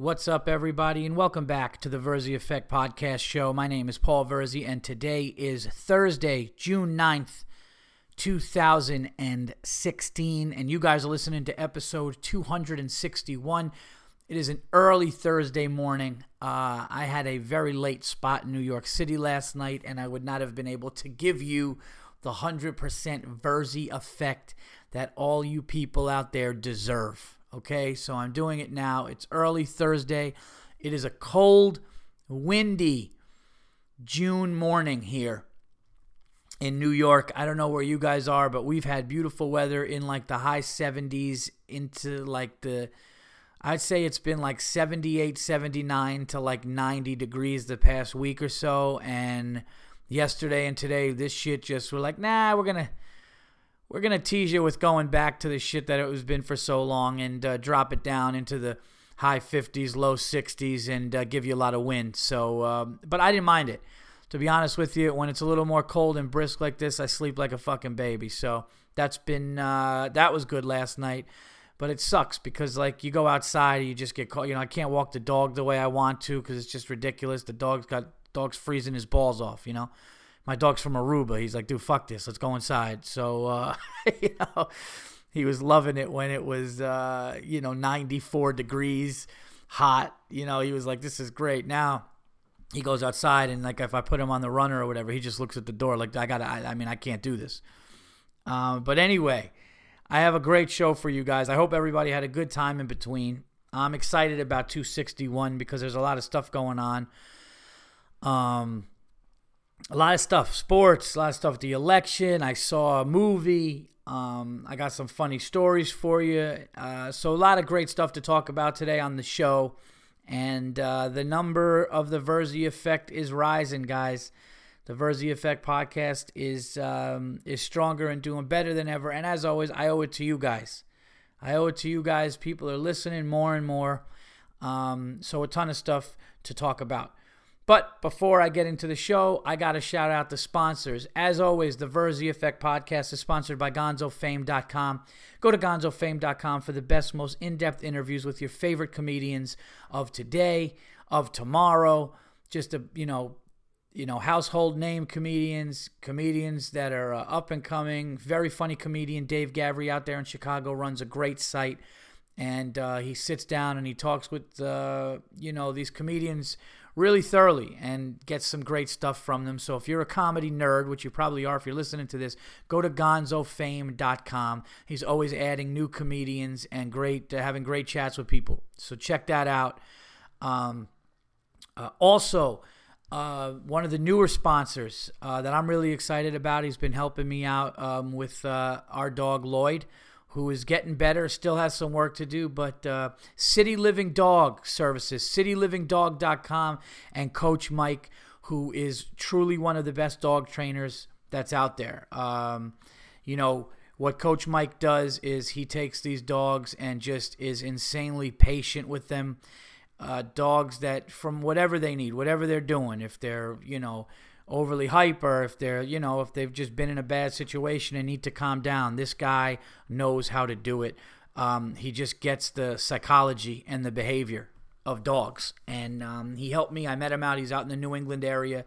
What's up, everybody, and welcome back to the Verzi Effect Podcast Show. My name is Paul Verzi, and today is Thursday, June 9th, 2016, and you guys are listening to episode 261. It is an early Thursday morning. Uh, I had a very late spot in New York City last night, and I would not have been able to give you the 100% Verzi effect that all you people out there deserve. Okay, so I'm doing it now. It's early Thursday. It is a cold, windy June morning here in New York. I don't know where you guys are, but we've had beautiful weather in like the high 70s into like the I'd say it's been like 78, 79 to like 90 degrees the past week or so and yesterday and today this shit just we're like, "Nah, we're going to we're gonna tease you with going back to the shit that it was been for so long and uh, drop it down into the high 50s, low 60s, and uh, give you a lot of wind. So, um, but I didn't mind it. To be honest with you, when it's a little more cold and brisk like this, I sleep like a fucking baby. So that's been uh, that was good last night. But it sucks because like you go outside, you just get caught. You know, I can't walk the dog the way I want to because it's just ridiculous. The dog's got dog's freezing his balls off. You know my dog's from Aruba. He's like, dude, fuck this. Let's go inside. So, uh, you know, he was loving it when it was, uh, you know, 94 degrees hot. You know, he was like, this is great. Now he goes outside and like if I put him on the runner or whatever, he just looks at the door like, I gotta, I, I mean, I can't do this. Um, but anyway, I have a great show for you guys. I hope everybody had a good time in between. I'm excited about 261 because there's a lot of stuff going on. Um, a lot of stuff sports a lot of stuff the election. I saw a movie. Um, i got some funny stories for you. Uh, so a lot of great stuff to talk about today on the show. And uh, the number of the verzi effect is rising guys. The verzi effect podcast is um, is stronger and doing better than ever. And as always i owe it to you guys. I owe it to you guys. People are listening more and more. Um, so a ton of stuff to talk about but before I get into the show, I got to shout out the sponsors. As always, the Verzi Effect podcast is sponsored by GonzoFame.com. Go to GonzoFame.com for the best, most in depth interviews with your favorite comedians of today, of tomorrow, just a, you know, you know, household name comedians, comedians that are uh, up and coming. Very funny comedian Dave Gavry out there in Chicago runs a great site, and uh, he sits down and he talks with, uh, you know, these comedians really thoroughly and get some great stuff from them. So if you're a comedy nerd, which you probably are if you're listening to this, go to gonzofame.com. He's always adding new comedians and great uh, having great chats with people. So check that out. Um, uh, also, uh, one of the newer sponsors uh, that I'm really excited about. He's been helping me out um, with uh, our dog Lloyd who is getting better, still has some work to do, but uh, City Living Dog Services, citylivingdog.com, and Coach Mike, who is truly one of the best dog trainers that's out there. Um, you know, what Coach Mike does is he takes these dogs and just is insanely patient with them. Uh, dogs that, from whatever they need, whatever they're doing, if they're, you know, overly hyper, if they're, you know, if they've just been in a bad situation and need to calm down. This guy knows how to do it. Um, he just gets the psychology and the behavior of dogs. And um, he helped me. I met him out. He's out in the New England area.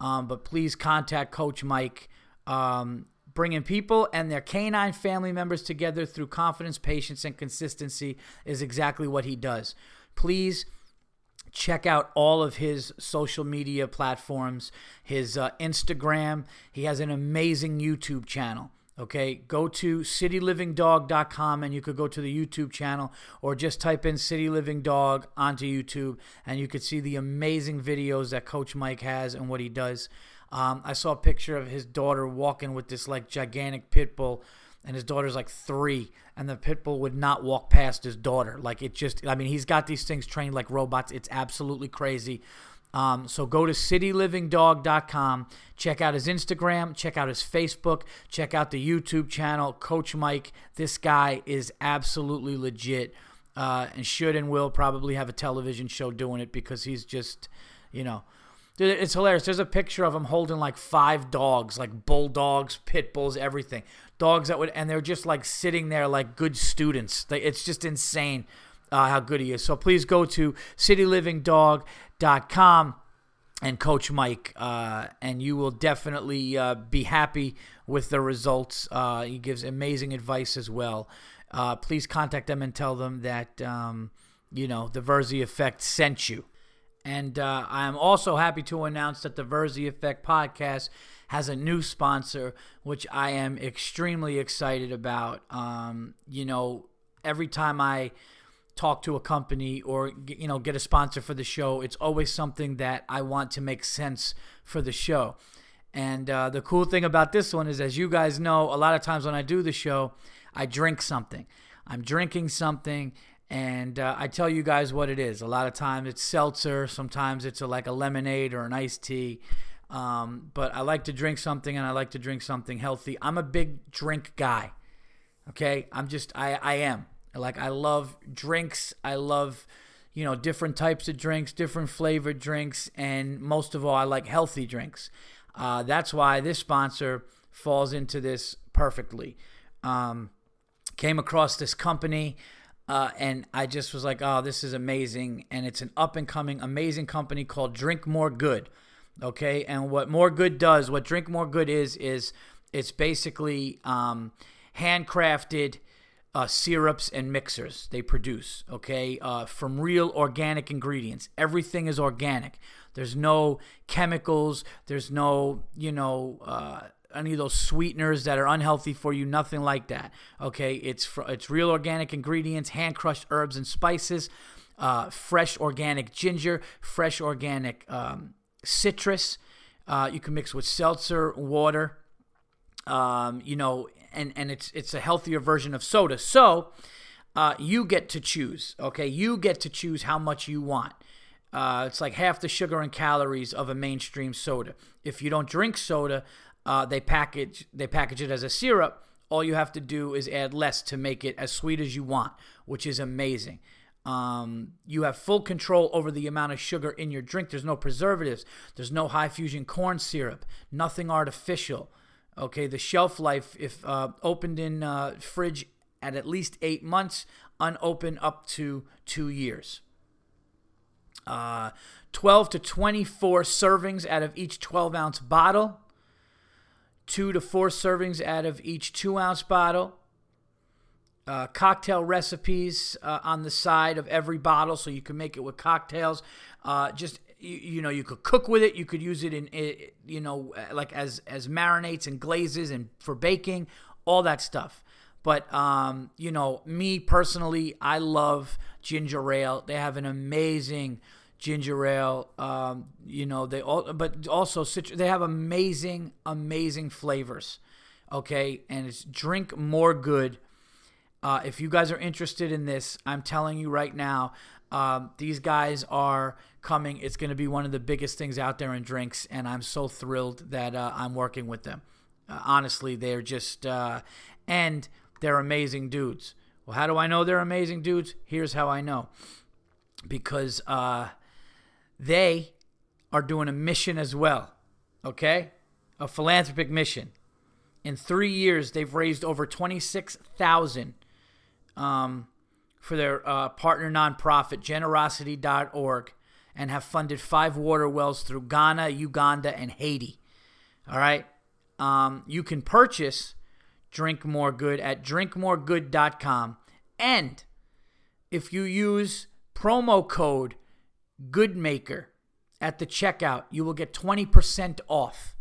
Um, but please contact Coach Mike. Um, bringing people and their canine family members together through confidence, patience, and consistency is exactly what he does. Please check out all of his social media platforms, his uh, Instagram. He has an amazing YouTube channel. Okay, go to citylivingdog.com and you could go to the YouTube channel or just type in City Living Dog onto YouTube and you could see the amazing videos that Coach Mike has and what he does. Um, I saw a picture of his daughter walking with this like gigantic pit bull and his daughter's like three, and the pit bull would not walk past his daughter. Like it just, I mean, he's got these things trained like robots. It's absolutely crazy. Um, so go to citylivingdog.com, check out his Instagram, check out his Facebook, check out the YouTube channel, Coach Mike. This guy is absolutely legit, uh, and should and will probably have a television show doing it because he's just, you know. It's hilarious. There's a picture of him holding like five dogs, like bulldogs, pit bulls, everything. Dogs that would, and they're just like sitting there like good students. It's just insane. uh, how good he is. So please go to citylivingdog.com and Coach Mike, uh, and you will definitely uh, be happy with the results. Uh, he gives amazing advice as well. Uh, please contact them and tell them that um, you know the Verzi Effect sent you. And uh, I am also happy to announce that the Verzi Effect podcast has a new sponsor, which I am extremely excited about. Um, you know, every time I talk to a company or you know get a sponsor for the show it's always something that i want to make sense for the show. And uh, the cool thing about this one is as you guys know a lot of times when i do the show i drink something. I'm drinking something and uh, i tell you guys what it is. A lot of times it's seltzer sometimes it's a, like a lemonade or an iced tea um, but i like to drink something and i like to drink something healthy i'm a big drink guy okay i'm just i, I am like I love drinks. I love, you know, different types of drinks, different flavored drinks, and most of all, I like healthy drinks. Uh, that's why this sponsor falls into this perfectly. Um, came across this company. Uh, and I just was like, oh, this is amazing. And it's an up and coming, amazing company called Drink More Good. Okay. And what More Good does, what Drink More Good is, is it's basically um, handcrafted uh, syrups and mixers they produce, okay, uh, from real organic ingredients. Everything is organic. There's no chemicals. There's no, you know, uh, any of those sweeteners that are unhealthy for you. Nothing like that. Okay, it's fr- it's real organic ingredients, hand crushed herbs and spices, uh, fresh organic ginger, fresh organic um, citrus. Uh, you can mix with seltzer, water. Um, you know, and and it's it's a healthier version of soda. So uh, you get to choose. Okay, you get to choose how much you want. Uh, it's like half the sugar and calories of a mainstream soda. If you don't drink soda, uh, they package they package it as a syrup. All you have to do is add less to make it as sweet as you want, which is amazing. Um, you have full control over the amount of sugar in your drink. There's no preservatives. There's no high fusion corn syrup. Nothing artificial. Okay, the shelf life, if uh, opened in uh, fridge at at least eight months, unopened up to two years. Uh, 12 to 24 servings out of each 12 ounce bottle, two to four servings out of each two ounce bottle. Uh, cocktail recipes uh, on the side of every bottle so you can make it with cocktails. Uh, just you, you know you could cook with it. You could use it in you know like as as marinades and glazes and for baking all that stuff. But um, you know me personally i love ginger ale. They have an amazing ginger ale um, you know they all but also they have amazing amazing flavors okay? And it's drink more good uh, if you guys are interested in this i'm telling you right now um, these guys are coming. It's going to be one of the biggest things out there in drinks, and I'm so thrilled that uh, I'm working with them. Uh, honestly, they're just, uh, and they're amazing dudes. Well, how do I know they're amazing dudes? Here's how I know because uh, they are doing a mission as well, okay? A philanthropic mission. In three years, they've raised over 26,000 um, for their uh, partner nonprofit, generosity.org, and have funded five water wells through Ghana, Uganda, and Haiti. All right. Um, you can purchase Drink More Good at drinkmoregood.com. And if you use promo code GoodMaker at the checkout, you will get 20% off.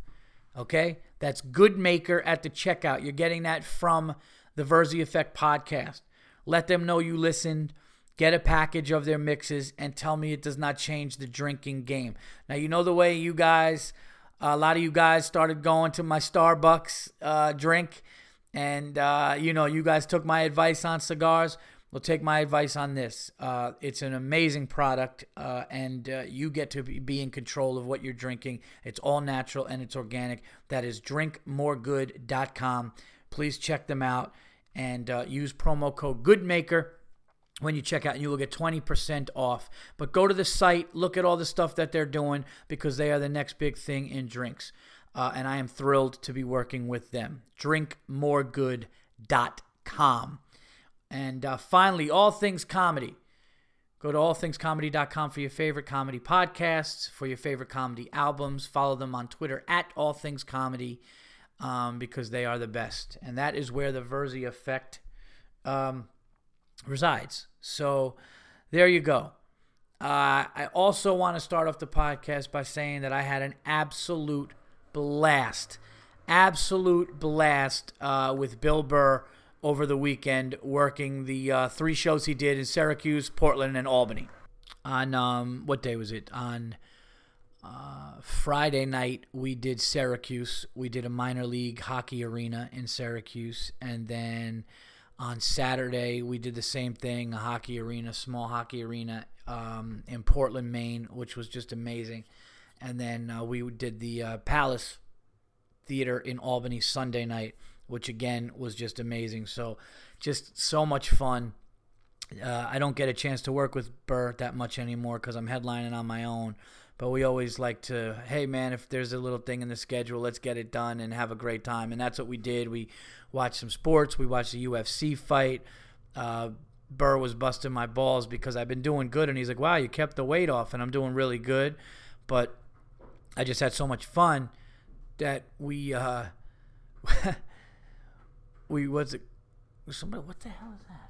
Okay? That's GoodMaker at the checkout. You're getting that from the Verzi Effect podcast. Let them know you listened. Get a package of their mixes and tell me it does not change the drinking game. Now, you know the way you guys, a lot of you guys started going to my Starbucks uh, drink, and uh, you know, you guys took my advice on cigars. Well, take my advice on this. Uh, it's an amazing product, uh, and uh, you get to be in control of what you're drinking. It's all natural and it's organic. That is drinkmoregood.com. Please check them out and uh, use promo code GoodMaker when you check out and you will get 20% off. But go to the site look at all the stuff that they're doing because they are the next big thing in drinks. Uh, and i am thrilled to be working with them. Drinkmoregood.com and uh, finally all things comedy. Go to allthingscomedy.com for your favorite comedy podcasts, for your favorite comedy albums. Follow them on Twitter at allthingscomedy um, because they are the best. And that is where the Verzi effect um, resides. So there you go. Uh, I also want to start off the podcast by saying that I had an absolute blast, absolute blast uh, with Bill Burr over the weekend working the uh, three shows he did in Syracuse, Portland, and Albany. On um, what day was it? On uh, Friday night, we did Syracuse. We did a minor league hockey arena in Syracuse, and then on Saturday we did the same thing, a hockey arena, small hockey arena um, in Portland, Maine, which was just amazing. And then uh, we did the uh, Palace Theater in Albany Sunday night which again was just amazing. So, just so much fun. Uh, I don't get a chance to work with Burr that much anymore because I'm headlining on my own. But we always like to, hey man, if there's a little thing in the schedule, let's get it done and have a great time. And that's what we did. We watched some sports. We watched the UFC fight. Uh, Burr was busting my balls because I've been doing good, and he's like, "Wow, you kept the weight off," and I'm doing really good. But I just had so much fun that we uh, we was it somebody what the hell is that?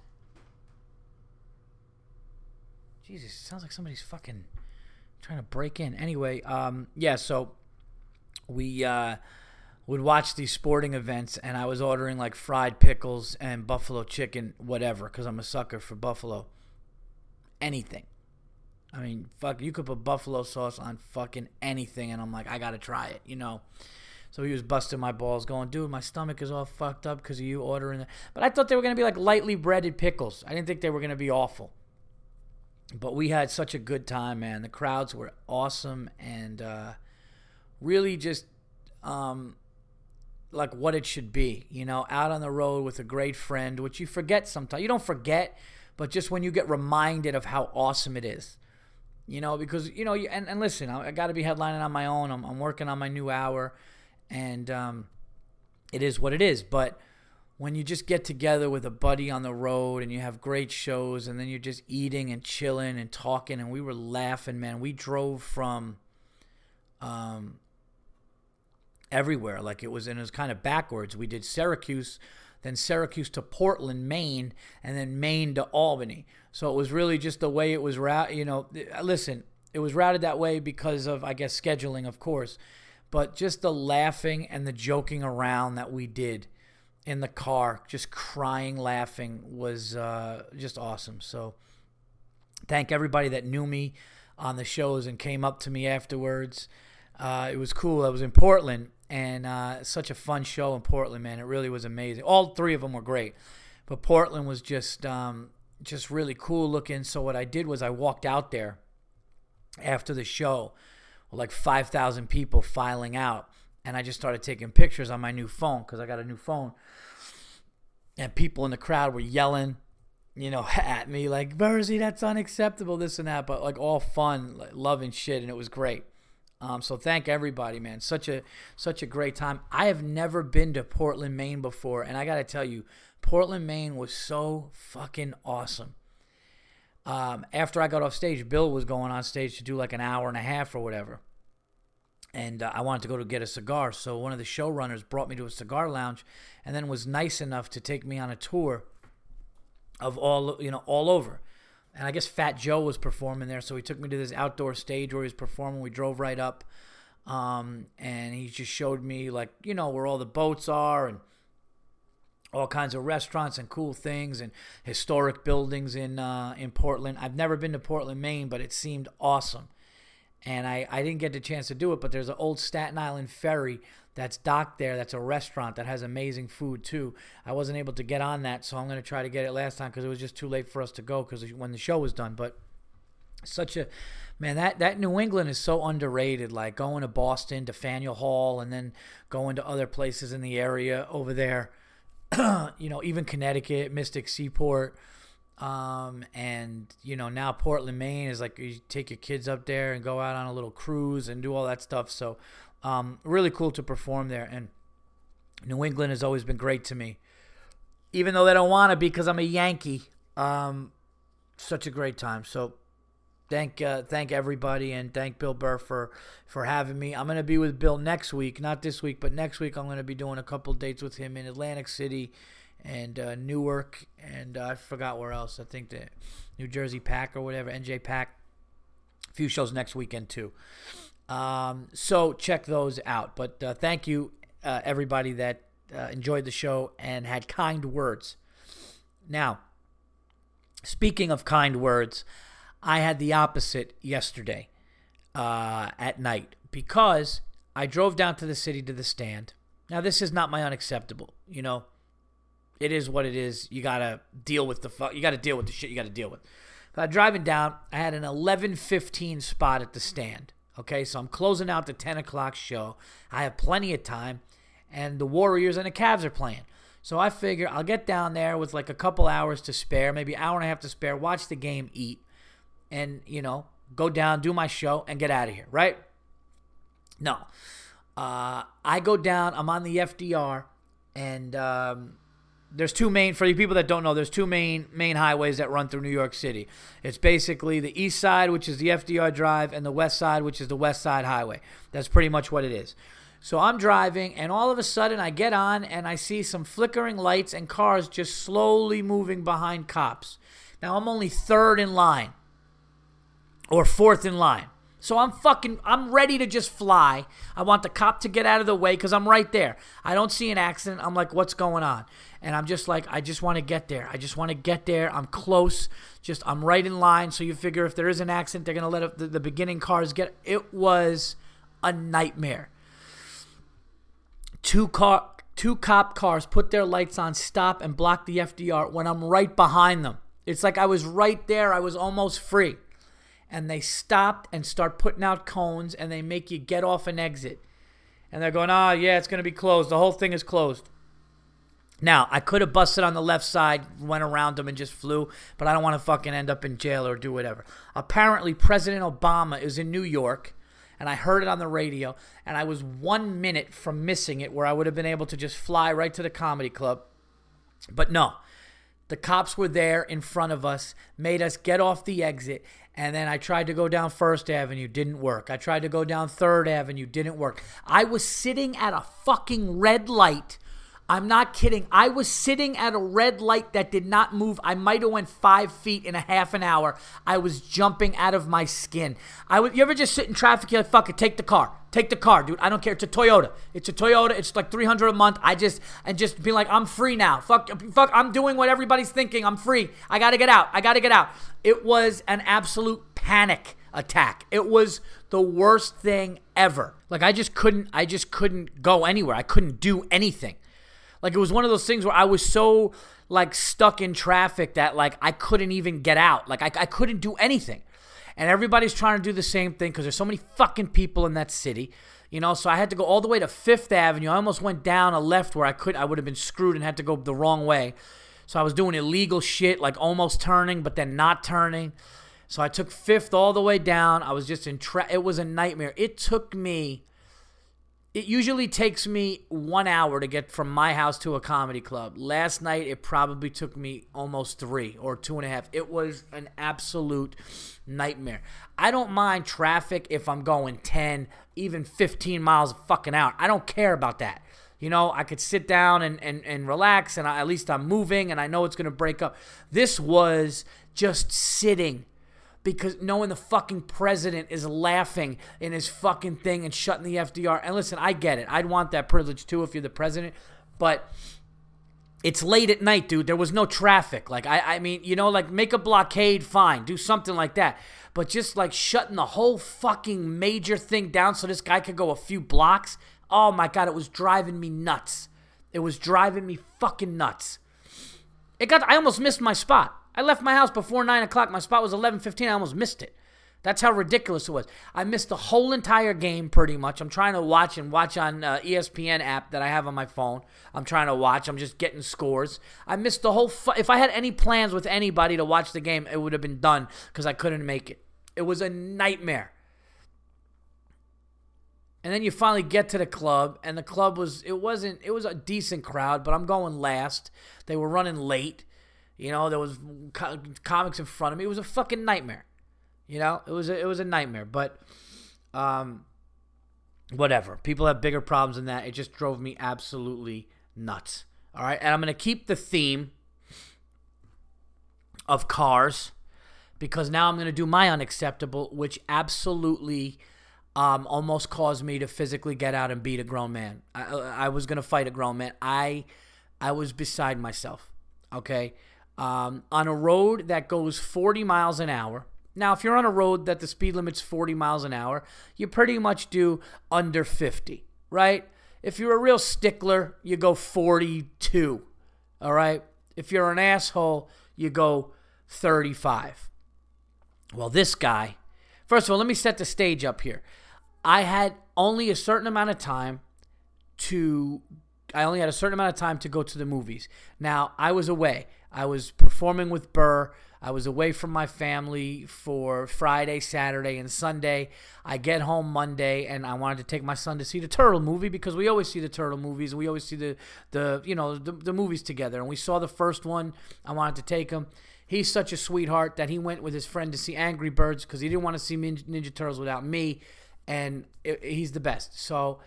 Jesus, sounds like somebody's fucking trying to break in. Anyway, um, yeah, so we uh, would watch these sporting events, and I was ordering like fried pickles and buffalo chicken, whatever, because I'm a sucker for buffalo. Anything. I mean, fuck, you could put buffalo sauce on fucking anything, and I'm like, I gotta try it, you know. So he was busting my balls, going, dude, my stomach is all fucked up because of you ordering that. But I thought they were to be like lightly breaded pickles. I didn't think they were to be awful. But we had such a good time, man. The crowds were awesome and uh, really just um, like what it should be, you know, out on the road with a great friend, which you forget sometimes. You don't forget, but just when you get reminded of how awesome it is you know, because you know, and, and listen, I, I got to be headlining on my own. I'm, I'm, working on my new hour and um, it is what it is. But when you just get together with a buddy on the road and you have great shows, and then you're just eating and chilling and talking, and we were laughing, man. We drove from um, everywhere, like it was, and it was kind of backwards. We did Syracuse then Syracuse to Portland, Maine, and then Maine to Albany. So it was really just the way it was routed. You know, listen, it was routed that way because of, I guess, scheduling, of course but just the laughing and the joking around that we did in the car, just crying, laughing, was uh, just awesome. So, thank everybody that knew me on the shows and came up to me afterwards. Uh, it was cool. I was in Portland, and uh, such a fun show in Portland, man. It really was amazing. All three of them were great, but Portland was just um, just really cool looking. So what I did was I walked out there after the show with like 5,000 people filing out. And I just started taking pictures on my new phone because I got a new phone. And people in the crowd were yelling, you know, at me like, Verzi, that's unacceptable, this and that. But like all fun, like, loving shit. And it was great. Um, so thank everybody, man. Such a such a great time. I have never been to Portland, Maine before, and I gotta tell you, Portland, Maine was so fucking awesome um, after I got off stage, Bill was going on stage to do like an hour and a half or whatever. And uh, I wanted to go to get a cigar. So one of the showrunners brought me to a cigar lounge and then was nice enough to take me on a tour of all, you know, all over. And I guess Fat Joe was performing there. So he took me to this outdoor stage where he was performing. We drove right up. Um, and he just showed me, like, you know, where all the boats are and all kinds of restaurants and cool things and historic buildings in uh, in Portland. I've never been to Portland, Maine, but it seemed awesome. And I, I didn't get the chance to do it, but there's an old Staten Island ferry that's docked there. That's a restaurant that has amazing food too. I wasn't able to get on that, so I'm going to try to get it last time because it was just too late for us to go because when the show was done. But such a man that that New England is so underrated. Like going to Boston to Faneuil Hall and then going to other places in the area over there you know, even Connecticut, Mystic Seaport, um, and you know now Portland, Maine is like you take your kids up there and go out on a little cruise and do all that stuff. So, um, really cool to perform there. And New England has always been great to me, even though they don't want to be because I'm a Yankee. Um, such a great time. So thank uh, thank everybody and thank Bill Burr for for having me. I'm gonna be with Bill next week, not this week, but next week I'm gonna be doing a couple dates with him in Atlantic City and uh, Newark and uh, I forgot where else. I think the New Jersey Pack or whatever, NJPAC. A few shows next weekend too. Um, so check those out. But uh, thank you uh, everybody that uh, enjoyed the show and had kind words. Now, speaking of kind words, I had the opposite yesterday uh, at night because I drove down to the city to the stand. Now, this is not my unacceptable. You know, it is what it is. You gotta deal with the fu- you gotta deal with the shit you gotta deal with. But driving down, I had an 11:15 spot at the stand. Okay, so I'm closing out the 10 o'clock show. I have plenty of time, and the Warriors and the Cavs are playing. So I figure I'll get down there with like a couple hours to spare, maybe hour and a half to spare, watch the game, eat, and you know, go down, do my show, and get out of here, right? No. Uh, I go down, I'm on the FDR, and um, there's two main for you people that don't know there's two main main highways that run through new york city. It's basically the east side which is the fdr drive and the west side which is the west side highway. That's pretty much what it is. So i'm driving and all of a sudden i get on and i see some flickering lights and cars just slowly moving behind cops. Now i'm only third in line or fourth in line so I'm fucking, I'm ready to just fly. I want the cop to get out of the way because I'm right there. I don't see an accident. I'm like, what's going on? And I'm just like, I just want to get there. I just want to get there. I'm close. Just, I'm right in line. So you figure if there is an accident, they're going to let the, the beginning cars get. It was a nightmare. Two car, two cop cars put their lights on, stop, and block the FDR when I'm right behind them. It's like I was right there. I was almost free and they stopped and start putting out cones and they make you get off an exit. And they're going, oh, yeah, it's going to be closed. The whole thing is closed. Now, I could have busted on the left side, went around them, and just flew, but I don't want to fucking end up in jail or do whatever. Apparently, President Obama is in New York, and I heard it on the radio, and I was one minute from missing it where I would have been able to just fly right to the comedy club. But no, the cops were there in front of us, made us get off the exit, and then I tried to go down First Avenue, didn't work. I tried to go down Third Avenue, didn't work. I was sitting at a fucking red light. I'm not kidding. I was sitting at a red light that did not move. I might have went five feet in a half an hour. I was jumping out of my skin. I would. You ever just sit in traffic? You're like, fuck it, take the car, take the car, dude. I don't care. It's a Toyota. It's a Toyota. It's like 300 a month. I just and just be like, I'm free now. Fuck, fuck. I'm doing what everybody's thinking. I'm free. I gotta get out. I gotta get out. It was an absolute panic attack. It was the worst thing ever. Like I just couldn't I just couldn't go anywhere. I couldn't do anything. Like it was one of those things where I was so like stuck in traffic that like I couldn't even get out. Like I, I couldn't do anything. And everybody's trying to do the same thing because there's so many fucking people in that city. You know, so I had to go all the way to Fifth Avenue. I almost went down a left where I could I would have been screwed and had to go the wrong way. So I was doing illegal shit, like almost turning, but then not turning. So I took fifth all the way down. I was just in it was a nightmare. It took me it usually takes me one hour to get from my house to a comedy club. Last night, it probably took me almost three or two and a half. It was an absolute nightmare. I don't mind traffic if I'm going 10, even 15 miles a fucking hour. I don't care about that. You know, I could sit down and, and, and relax, and I, at least I'm moving, and I know it's going to break up. This was just sitting because knowing the fucking president is laughing in his fucking thing and shutting the FDR. And listen, I get it. I'd want that privilege too if you're the president, but it's late at night, dude. There was no traffic. Like I, I mean, you know, like make a blockade, fine, do something like that. But just like shutting the whole fucking major thing down so this guy could go a few blocks. Oh my god, it was driving me nuts. It was driving me fucking nuts. It got. I almost missed my spot. I left my house before 9 o'clock. My spot was 11.15. I almost missed it. That's how ridiculous it was. I missed the whole entire game pretty much. I'm trying to watch and watch on uh, ESPN app that I have on my phone. I'm trying to watch. I'm just getting scores. I missed the whole. Fu- if I had any plans with anybody to watch the game, it would have been done because I couldn't make it. It was a nightmare. And then you finally get to the club, and the club was it wasn't it was a decent crowd, but I'm going last. They were running late. You know, there was co- comics in front of me. It was a fucking nightmare. You know, it was a, it was a nightmare. But um, whatever. People have bigger problems than that. It just drove me absolutely nuts. All right, and I'm gonna keep the theme of cars because now I'm gonna do my unacceptable, which absolutely um, almost caused me to physically get out and beat a grown man. I, I was gonna fight a grown man. I I was beside myself. Okay, um, on a road that goes 40 miles an hour. Now, if you're on a road that the speed limit's 40 miles an hour, you pretty much do under 50, right? If you're a real stickler, you go 42, all right? If you're an asshole, you go 35. Well, this guy, first of all, let me set the stage up here. I had only a certain amount of time to I only had a certain amount of time to go to the movies. Now, I was away. I was performing with Burr. I was away from my family for Friday, Saturday, and Sunday. I get home Monday, and I wanted to take my son to see the Turtle movie because we always see the Turtle movies, and we always see the the you know the, the movies together. And we saw the first one. I wanted to take him. He's such a sweetheart that he went with his friend to see Angry Birds because he didn't want to see Ninja Turtles without me, and it, he's the best. So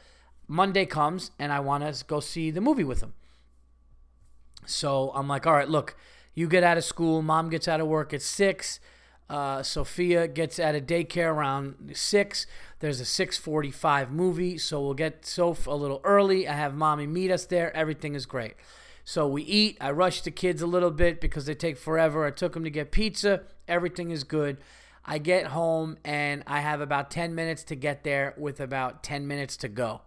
Monday comes, and I want to go see the movie with him. So I'm like, all right, look, you get out of school, mom gets out of work at six. Uh, Sophia gets out of daycare around six. There's a 6:45 movie, so we'll get Soph a little early. I have mommy meet us there. Everything is great. So we eat. I rush the kids a little bit because they take forever. I took them to get pizza. Everything is good. I get home and I have about 10 minutes to get there with about 10 minutes to go.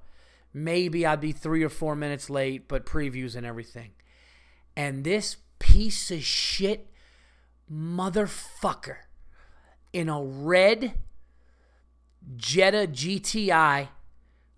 Maybe I'd be three or four minutes late, but previews and everything. And this piece of shit motherfucker in a red Jetta GTI,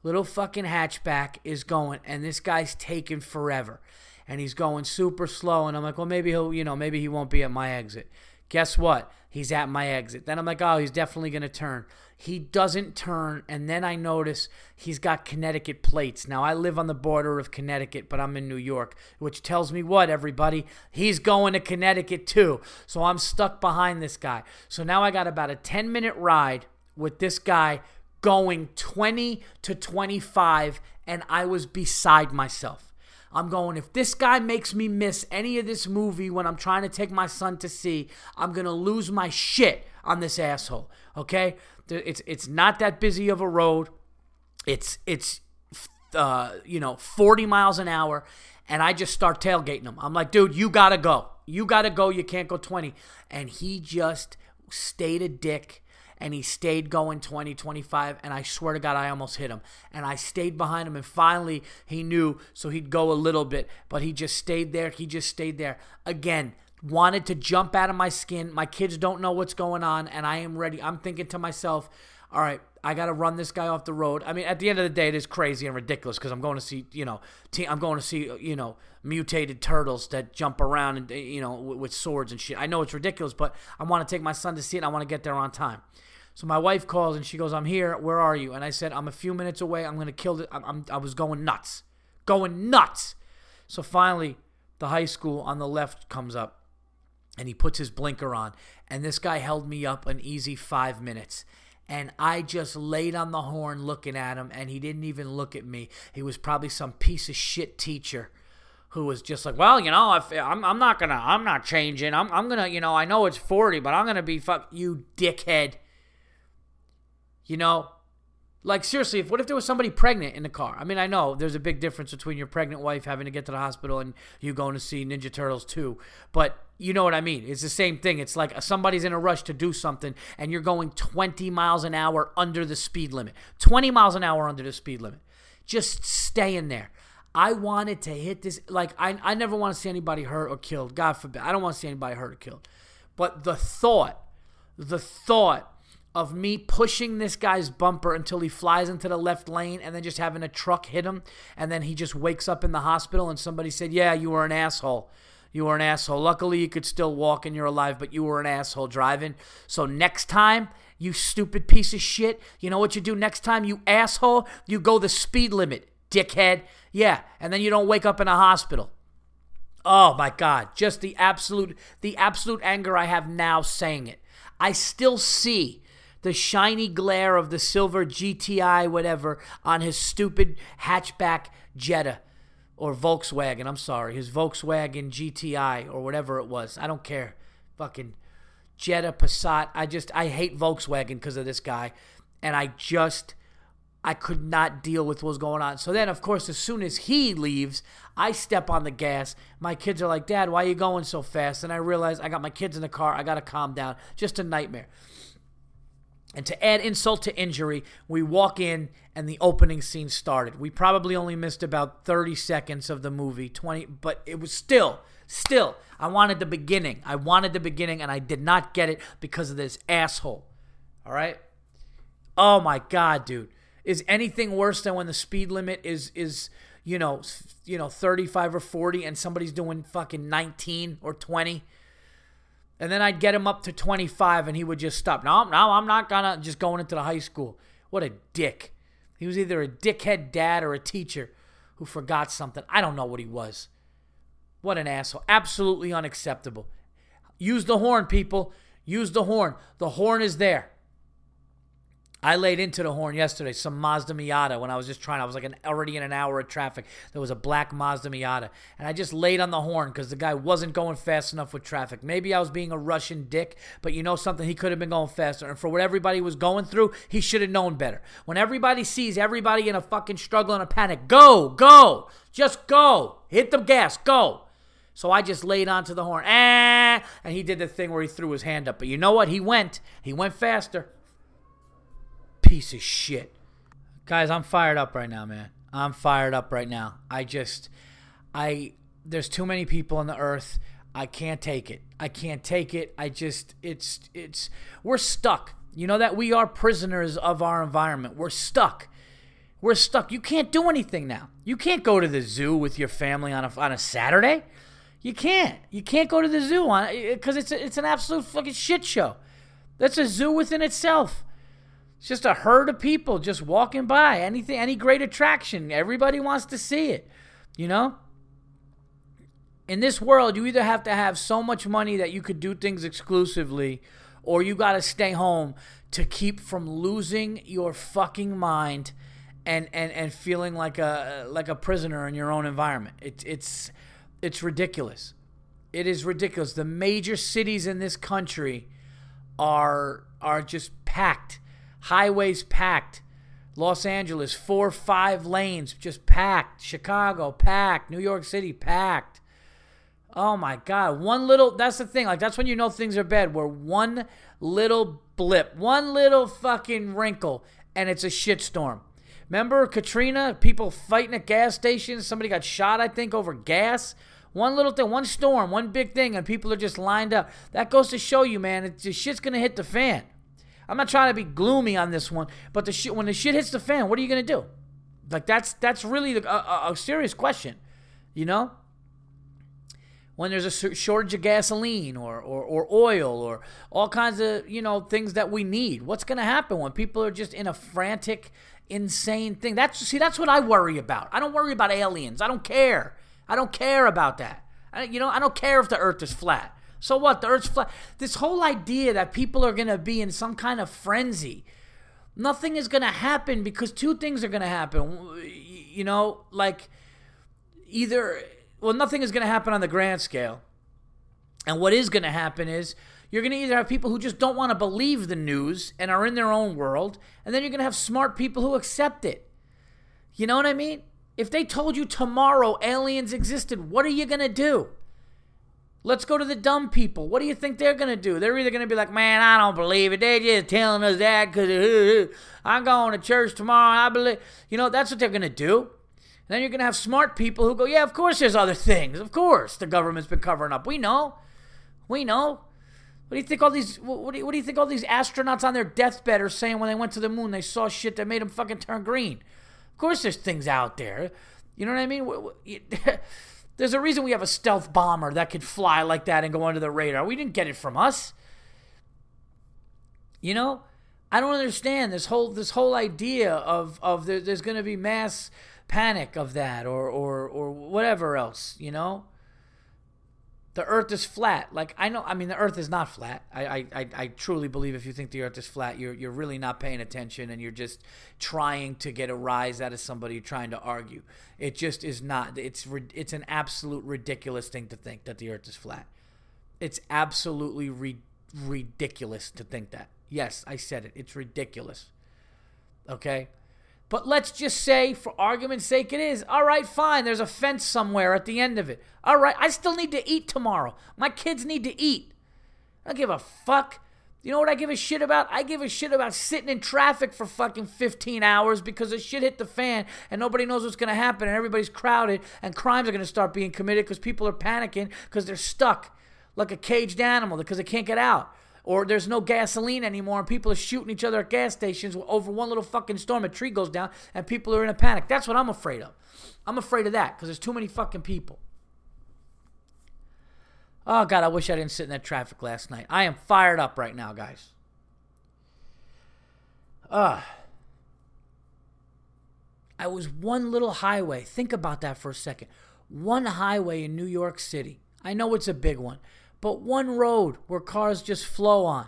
little fucking hatchback, is going, and this guy's taking forever. And he's going super slow. And I'm like, well, maybe he'll, you know, maybe he won't be at my exit. Guess what? He's at my exit. Then I'm like, oh, he's definitely going to turn. He doesn't turn. And then I notice he's got Connecticut plates. Now, I live on the border of Connecticut, but I'm in New York, which tells me what, everybody? He's going to Connecticut too. So I'm stuck behind this guy. So now I got about a 10 minute ride with this guy going 20 to 25, and I was beside myself. I'm going, if this guy makes me miss any of this movie when I'm trying to take my son to see, I'm going to lose my shit on this asshole. Okay? It's it's not that busy of a road. It's it's uh, you know, 40 miles an hour and I just start tailgating him. I'm like, "Dude, you got to go. You got to go. You can't go 20." And he just stayed a dick and he stayed going 20, 25, and I swear to God, I almost hit him. And I stayed behind him, and finally he knew, so he'd go a little bit, but he just stayed there. He just stayed there. Again, wanted to jump out of my skin. My kids don't know what's going on, and I am ready. I'm thinking to myself, all right, I got to run this guy off the road. I mean, at the end of the day, it is crazy and ridiculous because I'm going to see, you know, I'm going to see, you know, mutated turtles that jump around and, you know, with swords and shit. I know it's ridiculous, but I want to take my son to see it I want to get there on time. So my wife calls and she goes, "I'm here. Where are you?" And I said, "I'm a few minutes away. I'm gonna kill it. I'm, I was going nuts, going nuts." So finally, the high school on the left comes up, and he puts his blinker on, and this guy held me up an easy five minutes. And I just laid on the horn looking at him, and he didn't even look at me. He was probably some piece of shit teacher who was just like, well, you know, if, I'm, I'm not gonna, I'm not changing. I'm, I'm gonna, you know, I know it's 40, but I'm gonna be fuck you, dickhead. You know, like seriously, if what if there was somebody pregnant in the car? I mean, I know there's a big difference between your pregnant wife having to get to the hospital and you going to see Ninja Turtles 2, but you know what I mean. It's the same thing. It's like somebody's in a rush to do something and you're going 20 miles an hour under the speed limit. 20 miles an hour under the speed limit. Just stay in there. I wanted to hit this like I I never want to see anybody hurt or killed. God forbid. I don't want to see anybody hurt or killed. But the thought, the thought of me pushing this guy's bumper until he flies into the left lane and then just having a truck hit him and then he just wakes up in the hospital and somebody said, "Yeah, you were an asshole." You were an asshole. Luckily, you could still walk and you're alive, but you were an asshole driving. So next time, you stupid piece of shit, you know what you do next time, you asshole? You go the speed limit, dickhead. Yeah, and then you don't wake up in a hospital. Oh my god, just the absolute the absolute anger I have now saying it. I still see the shiny glare of the silver GTI, whatever, on his stupid hatchback Jetta or Volkswagen. I'm sorry, his Volkswagen GTI or whatever it was. I don't care. Fucking Jetta, Passat. I just, I hate Volkswagen because of this guy. And I just, I could not deal with what was going on. So then, of course, as soon as he leaves, I step on the gas. My kids are like, Dad, why are you going so fast? And I realize I got my kids in the car. I got to calm down. Just a nightmare. And to add insult to injury, we walk in and the opening scene started. We probably only missed about 30 seconds of the movie, 20, but it was still, still, I wanted the beginning. I wanted the beginning and I did not get it because of this asshole. All right? Oh my god, dude. Is anything worse than when the speed limit is is, you know, you know, 35 or 40 and somebody's doing fucking 19 or 20? And then I'd get him up to 25 and he would just stop. No, no, I'm not gonna just going into the high school. What a dick. He was either a dickhead dad or a teacher who forgot something. I don't know what he was. What an asshole. Absolutely unacceptable. Use the horn, people. Use the horn. The horn is there. I laid into the horn yesterday, some Mazda Miata, when I was just trying. I was like an, already in an hour of traffic. There was a black Mazda Miata. And I just laid on the horn because the guy wasn't going fast enough with traffic. Maybe I was being a Russian dick, but you know something? He could have been going faster. And for what everybody was going through, he should have known better. When everybody sees everybody in a fucking struggle and a panic, go, go, just go. Hit the gas, go. So I just laid onto the horn. Ah, and he did the thing where he threw his hand up. But you know what? He went. He went faster piece of shit. Guys, I'm fired up right now, man. I'm fired up right now. I just, I, there's too many people on the earth. I can't take it. I can't take it. I just, it's, it's, we're stuck. You know that we are prisoners of our environment. We're stuck. We're stuck. You can't do anything now. You can't go to the zoo with your family on a, on a Saturday. You can't. You can't go to the zoo on because it's a, it's an absolute fucking shit show. That's a zoo within itself. It's just a herd of people just walking by. Anything, any great attraction, everybody wants to see it. You know. In this world, you either have to have so much money that you could do things exclusively, or you got to stay home to keep from losing your fucking mind and and and feeling like a like a prisoner in your own environment. It's it's it's ridiculous. It is ridiculous. The major cities in this country are are just packed highways packed. Los Angeles, four, five lanes just packed. Chicago, packed. New York City, packed. Oh my God. One little, that's the thing. Like, that's when you know things are bad, where one little blip, one little fucking wrinkle, and it's a shitstorm. Remember Katrina? People fighting at gas stations. Somebody got shot, I think, over gas. One little thing, one storm, one big thing, and people are just lined up. That goes to show you, man, it's, shit's going to hit the fan. I'm not trying to be gloomy on this one, but the shit when the shit hits the fan, what are you gonna do? Like that's that's really the, a, a serious question, you know. When there's a shortage of gasoline or, or, or oil or all kinds of you know things that we need, what's gonna happen when people are just in a frantic, insane thing? That's see that's what I worry about. I don't worry about aliens. I don't care. I don't care about that. I, you know I don't care if the Earth is flat. So what? The Earth's flat. This whole idea that people are going to be in some kind of frenzy. Nothing is going to happen because two things are going to happen. You know, like either, well, nothing is going to happen on the grand scale. And what is going to happen is you're going to either have people who just don't want to believe the news and are in their own world, and then you're going to have smart people who accept it. You know what I mean? If they told you tomorrow aliens existed, what are you going to do? Let's go to the dumb people. What do you think they're going to do? They're either going to be like, man, I don't believe it. They're just telling us that because uh, I'm going to church tomorrow. I believe. You know, that's what they're going to do. And then you're going to have smart people who go, yeah, of course there's other things. Of course the government's been covering up. We know. We know. What do you think all these what do you, what do you think all these astronauts on their deathbed are saying when they went to the moon? They saw shit that made them fucking turn green. Of course there's things out there. You know what I mean? There's a reason we have a stealth bomber that could fly like that and go under the radar. We didn't get it from us. You know, I don't understand this whole this whole idea of of there, there's going to be mass panic of that or or or whatever else. You know, the earth is flat. Like I know, I mean, the earth is not flat. I, I, I, truly believe if you think the earth is flat, you're, you're really not paying attention and you're just trying to get a rise out of somebody trying to argue. It just is not. It's, it's an absolute ridiculous thing to think that the earth is flat. It's absolutely ri- ridiculous to think that. Yes, I said it. It's ridiculous. Okay? But let's just say, for argument's sake, it is. All right, fine. There's a fence somewhere at the end of it. All right, I still need to eat tomorrow. My kids need to eat. I don't give a fuck. You know what I give a shit about? I give a shit about sitting in traffic for fucking 15 hours because the shit hit the fan and nobody knows what's going to happen and everybody's crowded and crimes are going to start being committed because people are panicking because they're stuck like a caged animal because they can't get out or there's no gasoline anymore and people are shooting each other at gas stations over one little fucking storm. A tree goes down and people are in a panic. That's what I'm afraid of. I'm afraid of that because there's too many fucking people. Oh, God, I wish I didn't sit in that traffic last night. I am fired up right now, guys. Ugh. I was one little highway. Think about that for a second. One highway in New York City. I know it's a big one but one road where cars just flow on,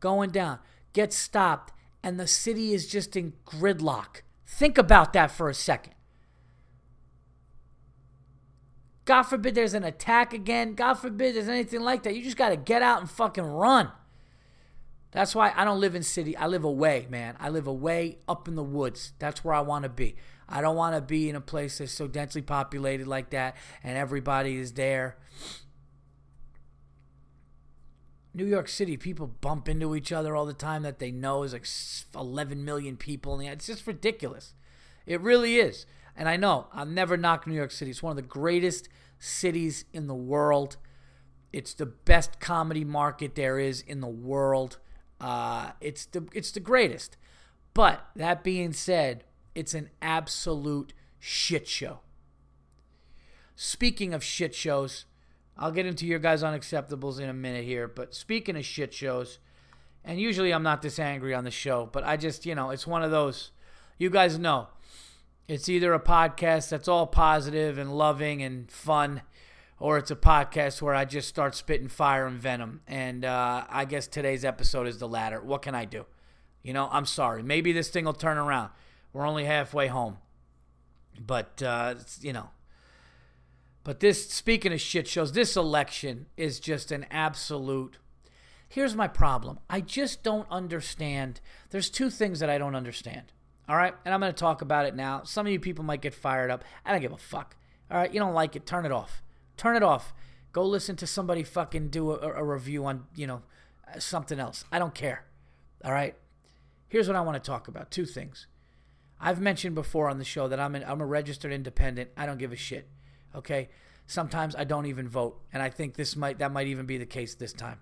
going down, gets stopped, and the city is just in gridlock. Think about that for a second. God forbid there's an attack again. God forbid there's anything like that. You just got to get out and fucking run. That's why I don't live in city. I live away, man. I live away up in the woods. That's where I want to be. I don't want to be in a place that's so densely populated like that and everybody is there New York City, people bump into each other all the time that they know is like 11 million people. And it's just ridiculous. It really is. And I know I'll never knock New York City. It's one of the greatest cities in the world. It's the best comedy market there is in the world. Uh, it's the it's the greatest. But that being said, it's an absolute shit show. Speaking of shit shows, I'll get into your guys' unacceptables in a minute here. But speaking of shit shows, and usually I'm not this angry on the show, but I just, you know, it's one of those. You guys know it's either a podcast that's all positive and loving and fun, or it's a podcast where I just start spitting fire and venom. And uh, I guess today's episode is the latter. What can I do? You know, I'm sorry. Maybe this thing will turn around. We're only halfway home. But, uh, you know, but this, speaking of shit shows, this election is just an absolute. Here's my problem. I just don't understand. There's two things that I don't understand. All right. And I'm going to talk about it now. Some of you people might get fired up. I don't give a fuck. All right. You don't like it. Turn it off. Turn it off. Go listen to somebody fucking do a, a review on, you know, something else. I don't care. All right. Here's what I want to talk about two things. I've mentioned before on the show that I'm, an, I'm a registered independent. I don't give a shit. Okay. Sometimes I don't even vote, and I think this might that might even be the case this time.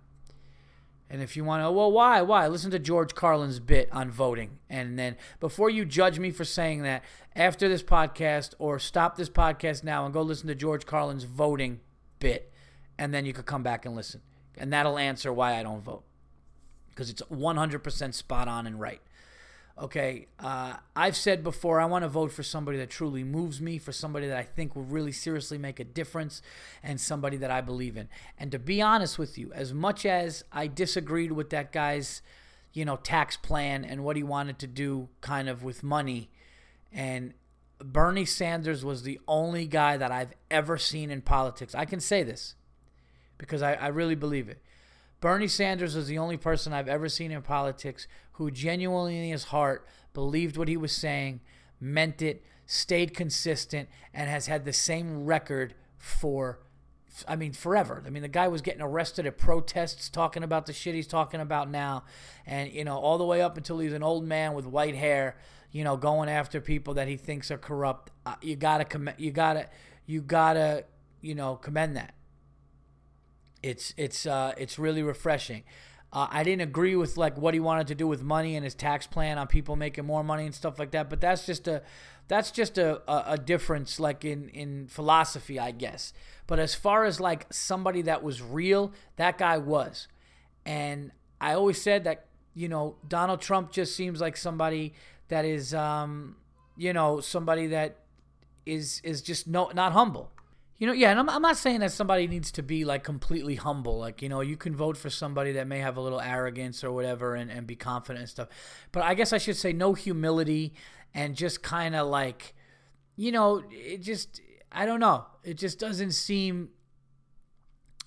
And if you want to, well, why? Why? Listen to George Carlin's bit on voting. And then before you judge me for saying that, after this podcast, or stop this podcast now and go listen to George Carlin's voting bit. And then you could come back and listen. And that'll answer why I don't vote. Because it's 100% spot on and right. Okay, uh, I've said before I want to vote for somebody that truly moves me, for somebody that I think will really seriously make a difference, and somebody that I believe in. And to be honest with you, as much as I disagreed with that guy's, you know, tax plan and what he wanted to do, kind of with money, and Bernie Sanders was the only guy that I've ever seen in politics. I can say this because I, I really believe it. Bernie Sanders was the only person I've ever seen in politics who genuinely in his heart believed what he was saying, meant it, stayed consistent, and has had the same record for, I mean, forever. I mean, the guy was getting arrested at protests talking about the shit he's talking about now. And, you know, all the way up until he's an old man with white hair, you know, going after people that he thinks are corrupt. Uh, you gotta, commend. you gotta, you gotta, you know, commend that. It's it's uh, it's really refreshing. Uh, I didn't agree with like what he wanted to do with money and his tax plan on people making more money and stuff like that. But that's just a that's just a, a, a difference like in in philosophy, I guess. But as far as like somebody that was real, that guy was. And I always said that you know Donald Trump just seems like somebody that is um, you know somebody that is is just no not humble you know, yeah, and I'm, I'm not saying that somebody needs to be like completely humble. Like, you know, you can vote for somebody that may have a little arrogance or whatever and, and be confident and stuff. But I guess I should say no humility and just kind of like, you know, it just, I don't know. It just doesn't seem,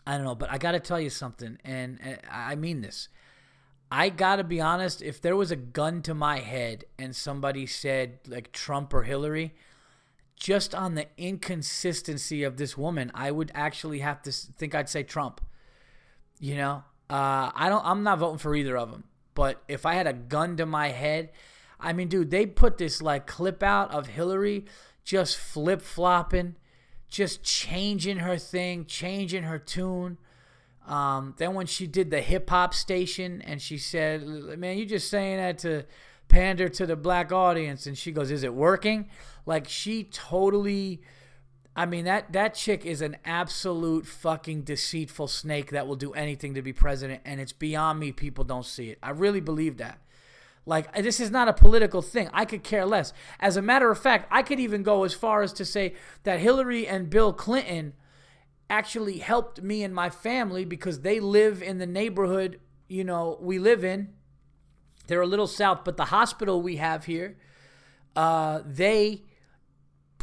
I don't know. But I got to tell you something, and, and I mean this. I got to be honest, if there was a gun to my head and somebody said like Trump or Hillary, just on the inconsistency of this woman, I would actually have to think I'd say Trump. You know, uh, I don't. I'm not voting for either of them. But if I had a gun to my head, I mean, dude, they put this like clip out of Hillary just flip flopping, just changing her thing, changing her tune. Um, then when she did the hip hop station and she said, "Man, you just saying that to pander to the black audience," and she goes, "Is it working?" Like she totally I mean that that chick is an absolute fucking deceitful snake that will do anything to be president and it's beyond me people don't see it. I really believe that. Like this is not a political thing. I could care less. As a matter of fact, I could even go as far as to say that Hillary and Bill Clinton actually helped me and my family because they live in the neighborhood, you know, we live in. They're a little south, but the hospital we have here, uh, they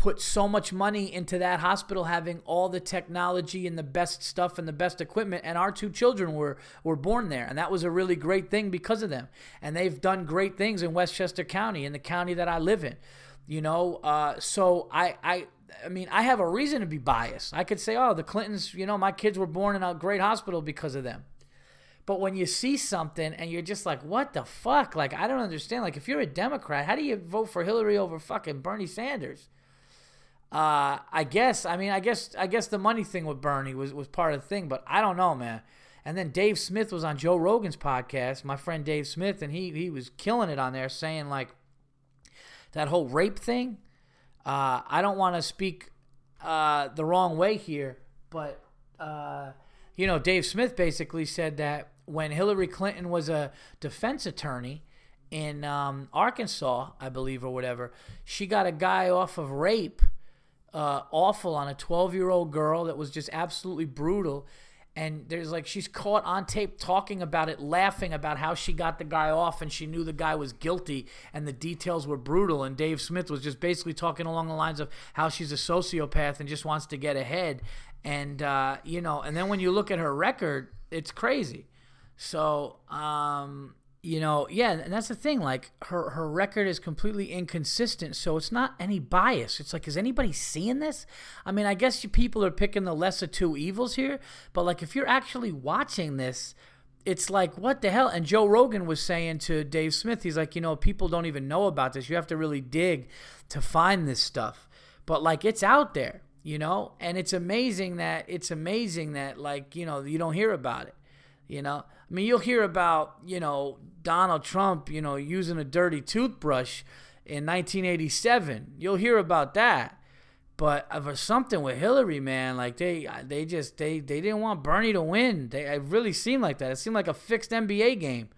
put so much money into that hospital having all the technology and the best stuff and the best equipment and our two children were were born there and that was a really great thing because of them. And they've done great things in Westchester County in the county that I live in you know uh, so I I I mean I have a reason to be biased. I could say oh the Clintons you know my kids were born in a great hospital because of them but when you see something and you're just like, what the fuck? Like, I don't understand. Like, if you're a Democrat, how do you vote for Hillary over fucking Bernie Sanders? Uh, I guess. I mean, I guess. I guess the money thing with Bernie was was part of the thing, but I don't know, man. And then Dave Smith was on Joe Rogan's podcast, my friend Dave Smith, and he he was killing it on there, saying like that whole rape thing. Uh, I don't want to speak uh, the wrong way here, but uh, you know, Dave Smith basically said that when Hillary Clinton was a defense attorney in um, Arkansas, I believe, or whatever, she got a guy off of rape uh, awful on a 12 year old girl that was just absolutely brutal. And there's like she's caught on tape talking about it, laughing about how she got the guy off and she knew the guy was guilty and the details were brutal. And Dave Smith was just basically talking along the lines of how she's a sociopath and just wants to get ahead. And, uh, you know, and then when you look at her record, it's crazy. So, um, you know, yeah, and that's the thing. Like her her record is completely inconsistent, so it's not any bias. It's like, is anybody seeing this? I mean, I guess you people are picking the lesser two evils here, but like if you're actually watching this, it's like what the hell? And Joe Rogan was saying to Dave Smith, he's like, you know, people don't even know about this. You have to really dig to find this stuff, but like it's out there, you know, and it's amazing that it's amazing that like you know you don't hear about it, you know. I mean, you'll hear about, you know, Donald Trump, you know, using a dirty toothbrush in 1987. You'll hear about that. But for something with Hillary, man, like they they just they they didn't want Bernie to win. They it really seemed like that. It seemed like a fixed NBA game.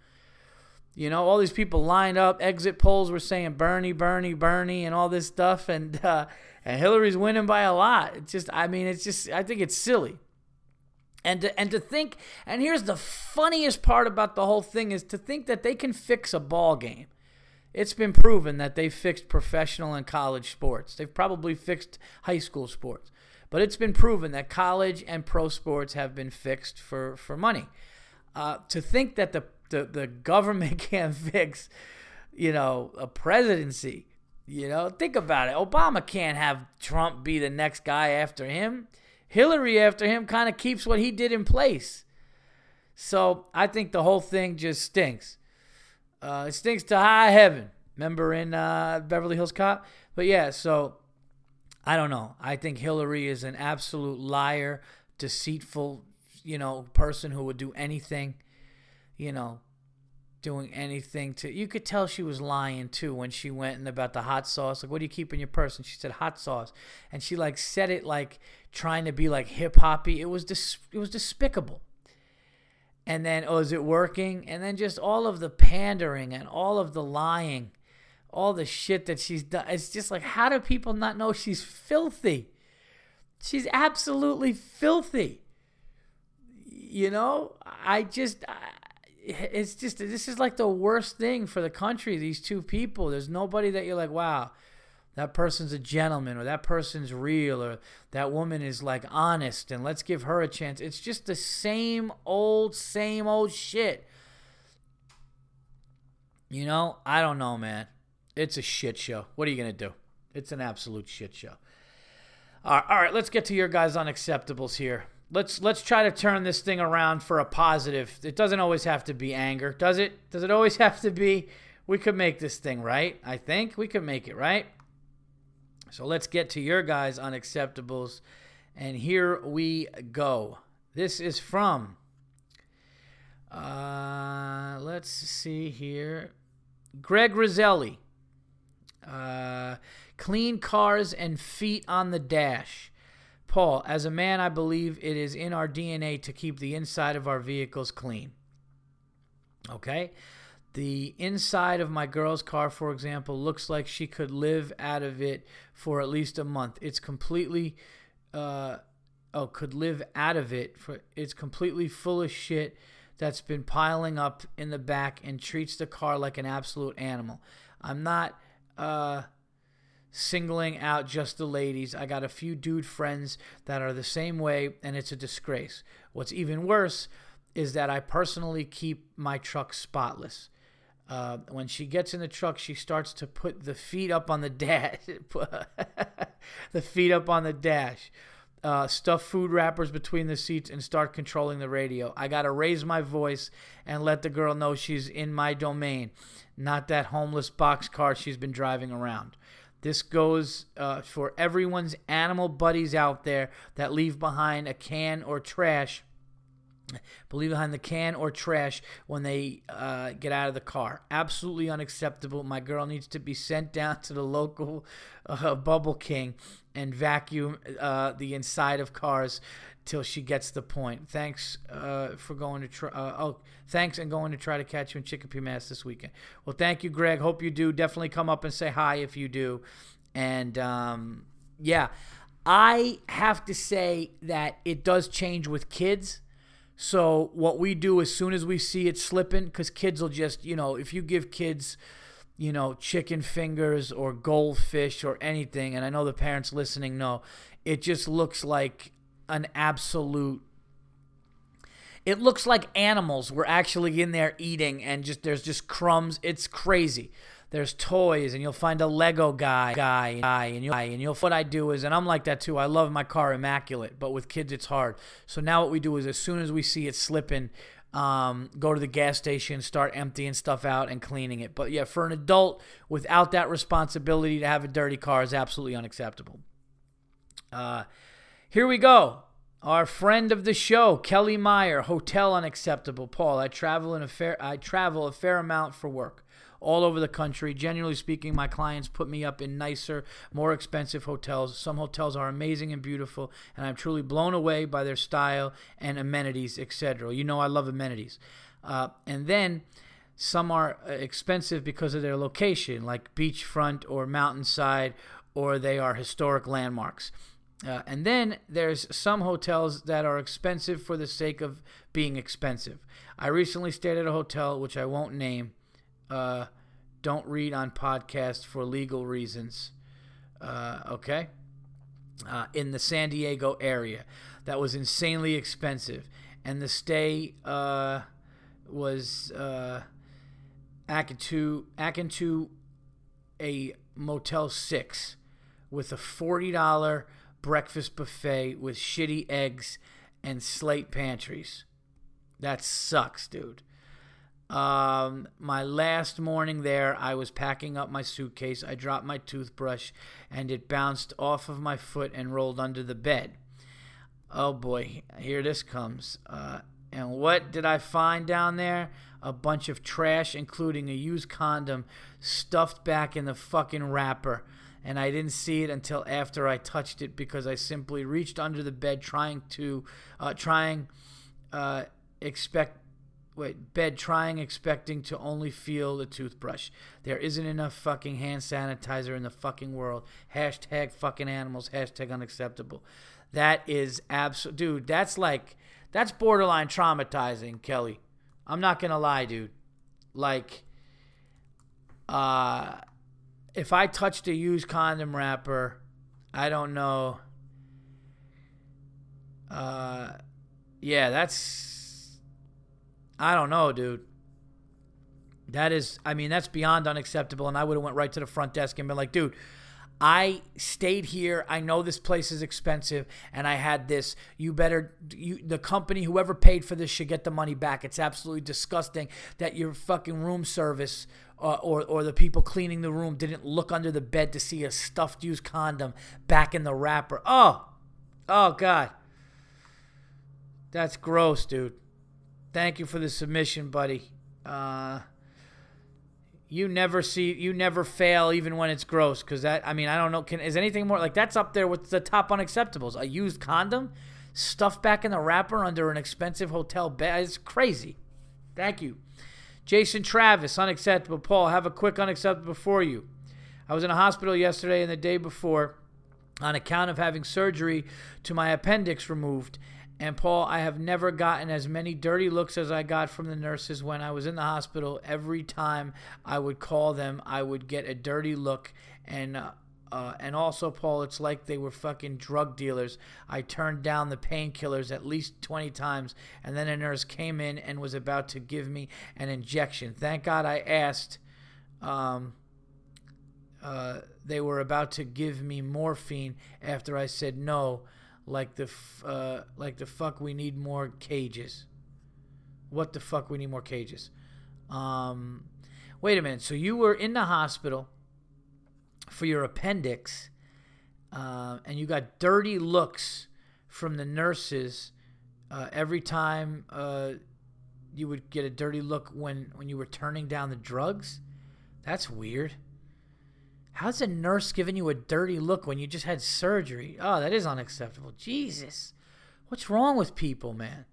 You know, all these people lined up. Exit polls were saying Bernie, Bernie, Bernie, and all this stuff, and uh, and Hillary's winning by a lot. It's just, I mean, it's just, I think it's silly. And to, and to think, and here's the funniest part about the whole thing is to think that they can fix a ball game. It's been proven that they've fixed professional and college sports. They've probably fixed high school sports. But it's been proven that college and pro sports have been fixed for, for money. Uh, to think that the, the, the government can't fix, you know, a presidency, you know, think about it. Obama can't have Trump be the next guy after him. Hillary after him kind of keeps what he did in place. So I think the whole thing just stinks. Uh, it stinks to high heaven. Remember in uh, Beverly Hills Cop? But yeah, so I don't know. I think Hillary is an absolute liar, deceitful, you know, person who would do anything, you know, doing anything to you could tell she was lying too when she went and about the hot sauce. Like what do you keep in your purse? And she said hot sauce. And she like said it like trying to be like hip hoppy it was dis- it was despicable. And then oh is it working? And then just all of the pandering and all of the lying all the shit that she's done. It's just like how do people not know she's filthy? She's absolutely filthy. You know, I just, I, it's just, this is like the worst thing for the country, these two people. There's nobody that you're like, wow, that person's a gentleman or that person's real or that woman is like honest and let's give her a chance. It's just the same old, same old shit. You know, I don't know, man. It's a shit show. What are you to do? It's an absolute shit show. All right, all right, let's get to your guys' unacceptables here. Let's let's try to turn this thing around for a positive. It doesn't always have to be anger, does it? Does it always have to be? We could make this thing right. I think we could make it right. So let's get to your guys' unacceptables. And here we go. This is from, uh, let's see here, Greg Roselli. Uh, clean cars and feet on the dash. Paul, as a man, I believe it is in our DNA to keep the inside of our vehicles clean. Okay? The inside of my girl's car, for example, looks like she could live out of it for at least a month. It's completely, uh, oh, could live out of it for. It's completely full of shit that's been piling up in the back and treats the car like an absolute animal. I'm not uh, singling out just the ladies. I got a few dude friends that are the same way, and it's a disgrace. What's even worse is that I personally keep my truck spotless. Uh, when she gets in the truck, she starts to put the feet up on the dash. the feet up on the dash. Uh, stuff food wrappers between the seats and start controlling the radio. I got to raise my voice and let the girl know she's in my domain, not that homeless box car she's been driving around. This goes uh, for everyone's animal buddies out there that leave behind a can or trash Believe behind the can or trash when they uh, get out of the car. Absolutely unacceptable. My girl needs to be sent down to the local uh, Bubble King and vacuum uh, the inside of cars till she gets the point. Thanks uh, for going to try. Uh, oh, thanks and going to try to catch you in Chicopee, Mass this weekend. Well, thank you, Greg. Hope you do. Definitely come up and say hi if you do. And um, yeah, I have to say that it does change with kids so what we do as soon as we see it slipping, because kids will just, you know, if you give kids, you know, chicken fingers or goldfish or anything, and I know the parents listening know, it just looks like an absolute. It looks like animals were actually in there eating, and just there's just crumbs. It's crazy there's toys and you'll find a Lego guy guy guy and you'll and you'll what I do is and I'm like that too. I love my car immaculate, but with kids it's hard. So now what we do is as soon as we see it slipping, um, go to the gas station, start emptying stuff out and cleaning it. But yeah, for an adult without that responsibility to have a dirty car is absolutely unacceptable. Uh, here we go. Our friend of the show, Kelly Meyer, hotel unacceptable. Paul, I travel in a fair I travel a fair amount for work all over the country. Generally speaking, my clients put me up in nicer, more expensive hotels. Some hotels are amazing and beautiful, and I'm truly blown away by their style and amenities, etc. You know, I love amenities. Uh, and then some are uh, expensive because of their location, like beachfront or mountainside, or they are historic landmarks. Uh, and then there's some hotels that are expensive for the sake of being expensive. I recently stayed at a hotel, which I won't name, uh, don't read on podcasts for legal reasons. Uh, okay? Uh, in the San Diego area. That was insanely expensive. And the stay uh, was uh, akin to, akin to a Motel 6 with a $40 breakfast buffet with shitty eggs and slate pantries. That sucks, dude. Um, my last morning there, I was packing up my suitcase. I dropped my toothbrush and it bounced off of my foot and rolled under the bed. Oh boy, here this comes. Uh, and what did I find down there? A bunch of trash, including a used condom stuffed back in the fucking wrapper. And I didn't see it until after I touched it because I simply reached under the bed trying to, uh, trying, uh, expect wait, bed trying, expecting to only feel the toothbrush. There isn't enough fucking hand sanitizer in the fucking world. Hashtag fucking animals. Hashtag unacceptable. That is absolute, dude. That's like that's borderline traumatizing, Kelly. I'm not gonna lie, dude. Like, uh, if I touched a used condom wrapper, I don't know. Uh, yeah, that's. I don't know, dude. That is, I mean, that's beyond unacceptable. And I would have went right to the front desk and been like, dude, I stayed here. I know this place is expensive, and I had this. You better, you, the company, whoever paid for this, should get the money back. It's absolutely disgusting that your fucking room service uh, or or the people cleaning the room didn't look under the bed to see a stuffed used condom back in the wrapper. Oh, oh God, that's gross, dude. Thank you for the submission, buddy. Uh, you never see you never fail even when it's gross because that i mean i don't know can is anything more like that's up there with the top unacceptables. A used condom stuffed back in the wrapper under an expensive hotel bed it's crazy. Thank you. Jason travis unacceptable. Paul have a quick unacceptable for you. I was in a hospital yesterday and the day before on account of having surgery to my appendix removed and Paul, I have never gotten as many dirty looks as I got from the nurses when I was in the hospital. Every time I would call them, I would get a dirty look. And uh, uh, and also, Paul, it's like they were fucking drug dealers. I turned down the painkillers at least 20 times, and then a nurse came in and was about to give me an injection. Thank God I asked. Um, uh, they were about to give me morphine after I said no like the uh, like the fuck we need more cages. What the fuck we need more cages? Um, wait a minute. So you were in the hospital for your appendix, uh, and you got dirty looks from the nurses uh, every time uh, you would get a dirty look when when you were turning down the drugs. That's weird. How's a nurse giving you a dirty look when you just had surgery? Oh, that is unacceptable. Jesus. What's wrong with people, man?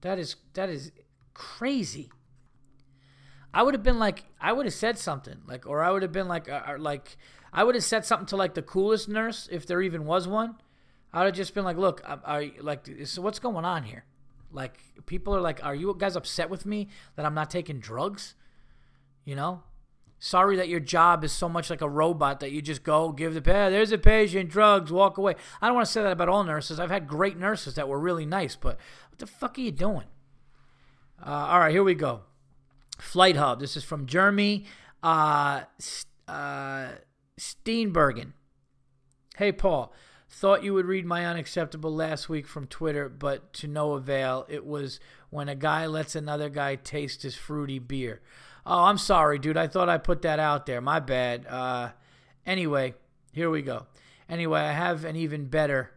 That is that is crazy. I would have been like I would have said something like or I would have been like uh, uh like I would have said something to like the coolest nurse if there even was one. I would have just been like, "Look, I, I like so what's going on here?" Like people are like, "Are you guys upset with me that I'm not taking drugs?" You know? Sorry that your job is so much like a robot that you just go give the pay. There's a patient, drugs, walk away. I don't want to say that about all nurses. I've had great nurses that were really nice, but what the fuck are you doing? Uh, all right, here we go. Flight Hub. This is from Jeremy uh, uh, Steenbergen. Hey, Paul. Thought you would read my unacceptable last week from Twitter, but to no avail. It was when a guy lets another guy taste his fruity beer. Oh, I'm sorry, dude. I thought I put that out there. My bad. Uh, anyway, here we go. Anyway, I have an even better,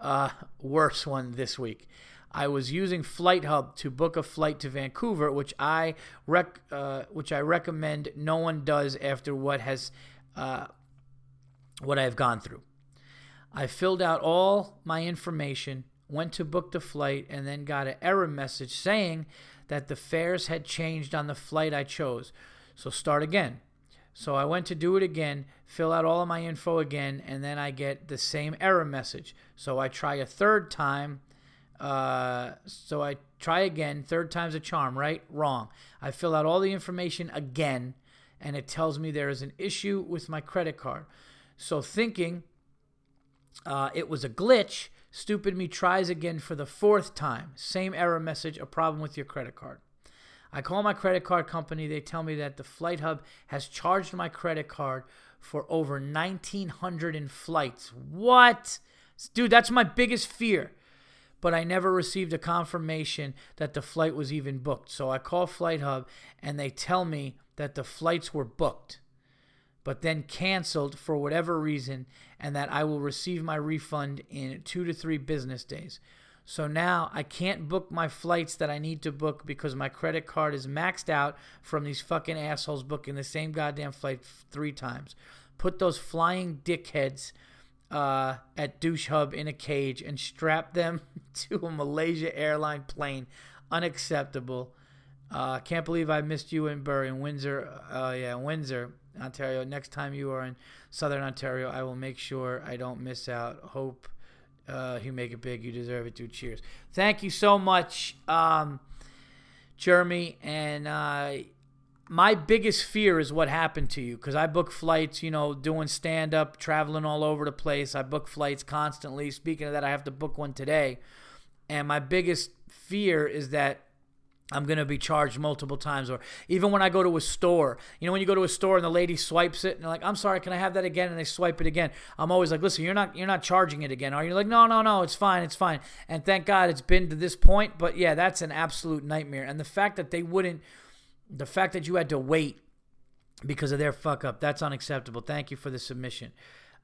uh, worse one this week. I was using Flight Hub to book a flight to Vancouver, which I rec- uh, which I recommend no one does after what has uh, what I have gone through. I filled out all my information, went to book the flight, and then got an error message saying that the fares had changed on the flight I chose. So start again. So I went to do it again, fill out all of my info again, and then I get the same error message. So I try a third time. Uh, so I try again. Third time's a charm, right? Wrong. I fill out all the information again, and it tells me there is an issue with my credit card. So thinking uh, it was a glitch, Stupid me tries again for the fourth time. Same error message, a problem with your credit card. I call my credit card company. They tell me that the Flight Hub has charged my credit card for over 1,900 in flights. What? Dude, that's my biggest fear. But I never received a confirmation that the flight was even booked. So I call Flight Hub and they tell me that the flights were booked but then canceled for whatever reason, and that I will receive my refund in two to three business days. So now I can't book my flights that I need to book because my credit card is maxed out from these fucking assholes booking the same goddamn flight three times. Put those flying dickheads uh, at Douche Hub in a cage and strap them to a Malaysia airline plane. Unacceptable. Uh, can't believe I missed you in Burr in Windsor. Uh, yeah, Windsor. Ontario. Next time you are in Southern Ontario, I will make sure I don't miss out. Hope Uh, you make it big. You deserve it, dude. Cheers. Thank you so much, um, Jeremy. And uh, my biggest fear is what happened to you because I book flights, you know, doing stand up, traveling all over the place. I book flights constantly. Speaking of that, I have to book one today. And my biggest fear is that I'm going to be charged multiple times. Or even when I go to a store, you know, when you go to a store and the lady swipes it and they're like, I'm sorry, can I have that again? And they swipe it again. I'm always like, listen, you're not, you're not charging it again. Are you like, no, no, no, it's fine. It's fine. And thank God it's been to this point. But yeah, that's an absolute nightmare. And the fact that they wouldn't, the fact that you had to wait because of their fuck up, that's unacceptable. Thank you for the submission.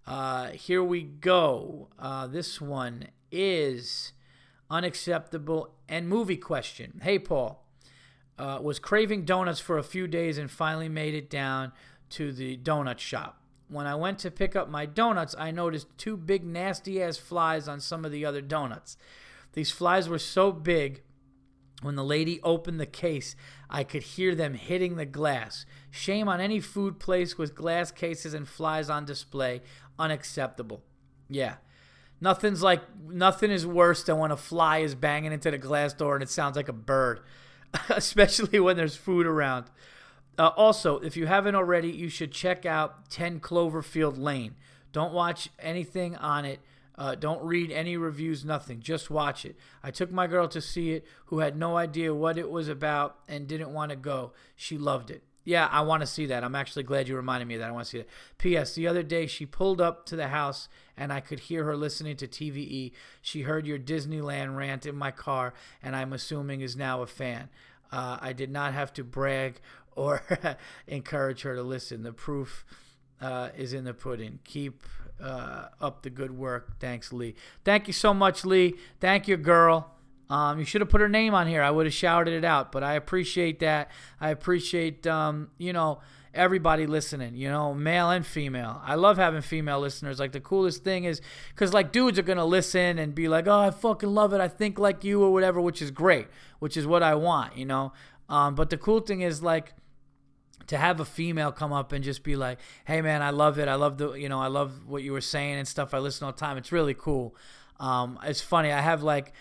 Uh, here we go. Uh, this one is unacceptable and movie question. Hey, Paul. Uh, was craving donuts for a few days and finally made it down to the donut shop. When I went to pick up my donuts, I noticed two big nasty ass flies on some of the other donuts. These flies were so big, when the lady opened the case, I could hear them hitting the glass. Shame on any food place with glass cases and flies on display. Unacceptable. Yeah. Nothing's like nothing is worse than when a fly is banging into the glass door and it sounds like a bird, especially when there's food around. Uh, also, if you haven't already, you should check out 10 Cloverfield Lane. Don't watch anything on it. Uh, don't read any reviews, nothing. Just watch it. I took my girl to see it who had no idea what it was about and didn't want to go. She loved it. Yeah, I want to see that. I'm actually glad you reminded me of that. I want to see that. P.S. The other day, she pulled up to the house and I could hear her listening to TVE. She heard your Disneyland rant in my car, and I'm assuming is now a fan. Uh, I did not have to brag or encourage her to listen. The proof uh, is in the pudding. Keep uh, up the good work. Thanks, Lee. Thank you so much, Lee. Thank you, girl. Um, you should have put her name on here. I would have shouted it out, but I appreciate that. I appreciate, um, you know, everybody listening, you know, male and female. I love having female listeners. Like, the coolest thing is because, like, dudes are going to listen and be like, oh, I fucking love it. I think like you or whatever, which is great, which is what I want, you know. Um, but the cool thing is, like, to have a female come up and just be like, "Hey man, I love it. I love the, you know, I love what you were saying and stuff. I listen all the time. It's really cool. Um, it's funny. I have like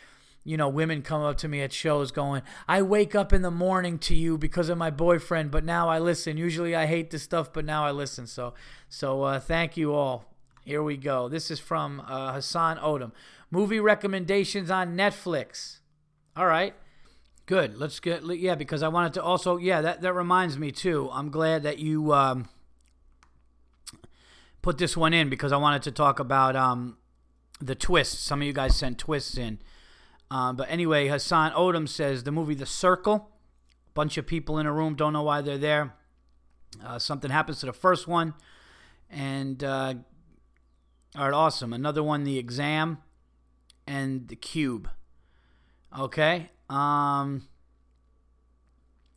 you know, women come up to me at shows going, I wake up in the morning to you because of my boyfriend, but now I listen. Usually I hate this stuff, but now I listen. So, so uh, thank you all. Here we go. This is from uh, Hassan Odom. Movie recommendations on Netflix. All right. Good. Let's get, yeah, because I wanted to also, yeah, that, that reminds me too. I'm glad that you um, put this one in because I wanted to talk about um, the twists. Some of you guys sent twists in. Um, but anyway, Hassan Odom says the movie The Circle. Bunch of people in a room don't know why they're there. Uh, something happens to the first one, and uh, all right, awesome. Another one, The Exam, and The Cube. Okay. Um.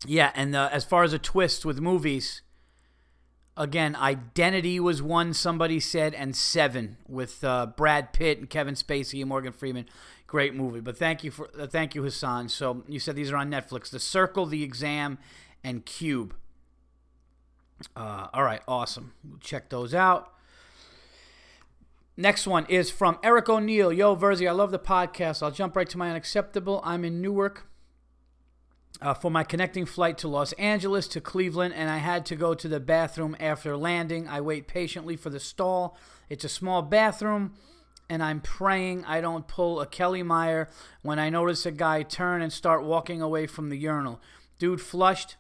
Yeah, and uh, as far as a twist with movies, again, Identity was one somebody said, and Seven with uh, Brad Pitt and Kevin Spacey and Morgan Freeman. Great movie. But thank you for uh, thank you, Hassan. So you said these are on Netflix: The Circle, The Exam, and Cube. Uh, all right, awesome. We'll check those out. Next one is from Eric O'Neill. Yo, Virzi, I love the podcast. I'll jump right to my unacceptable. I'm in Newark uh, for my connecting flight to Los Angeles to Cleveland, and I had to go to the bathroom after landing. I wait patiently for the stall. It's a small bathroom and I'm praying I don't pull a Kelly Meyer when I notice a guy turn and start walking away from the urinal. Dude flushed,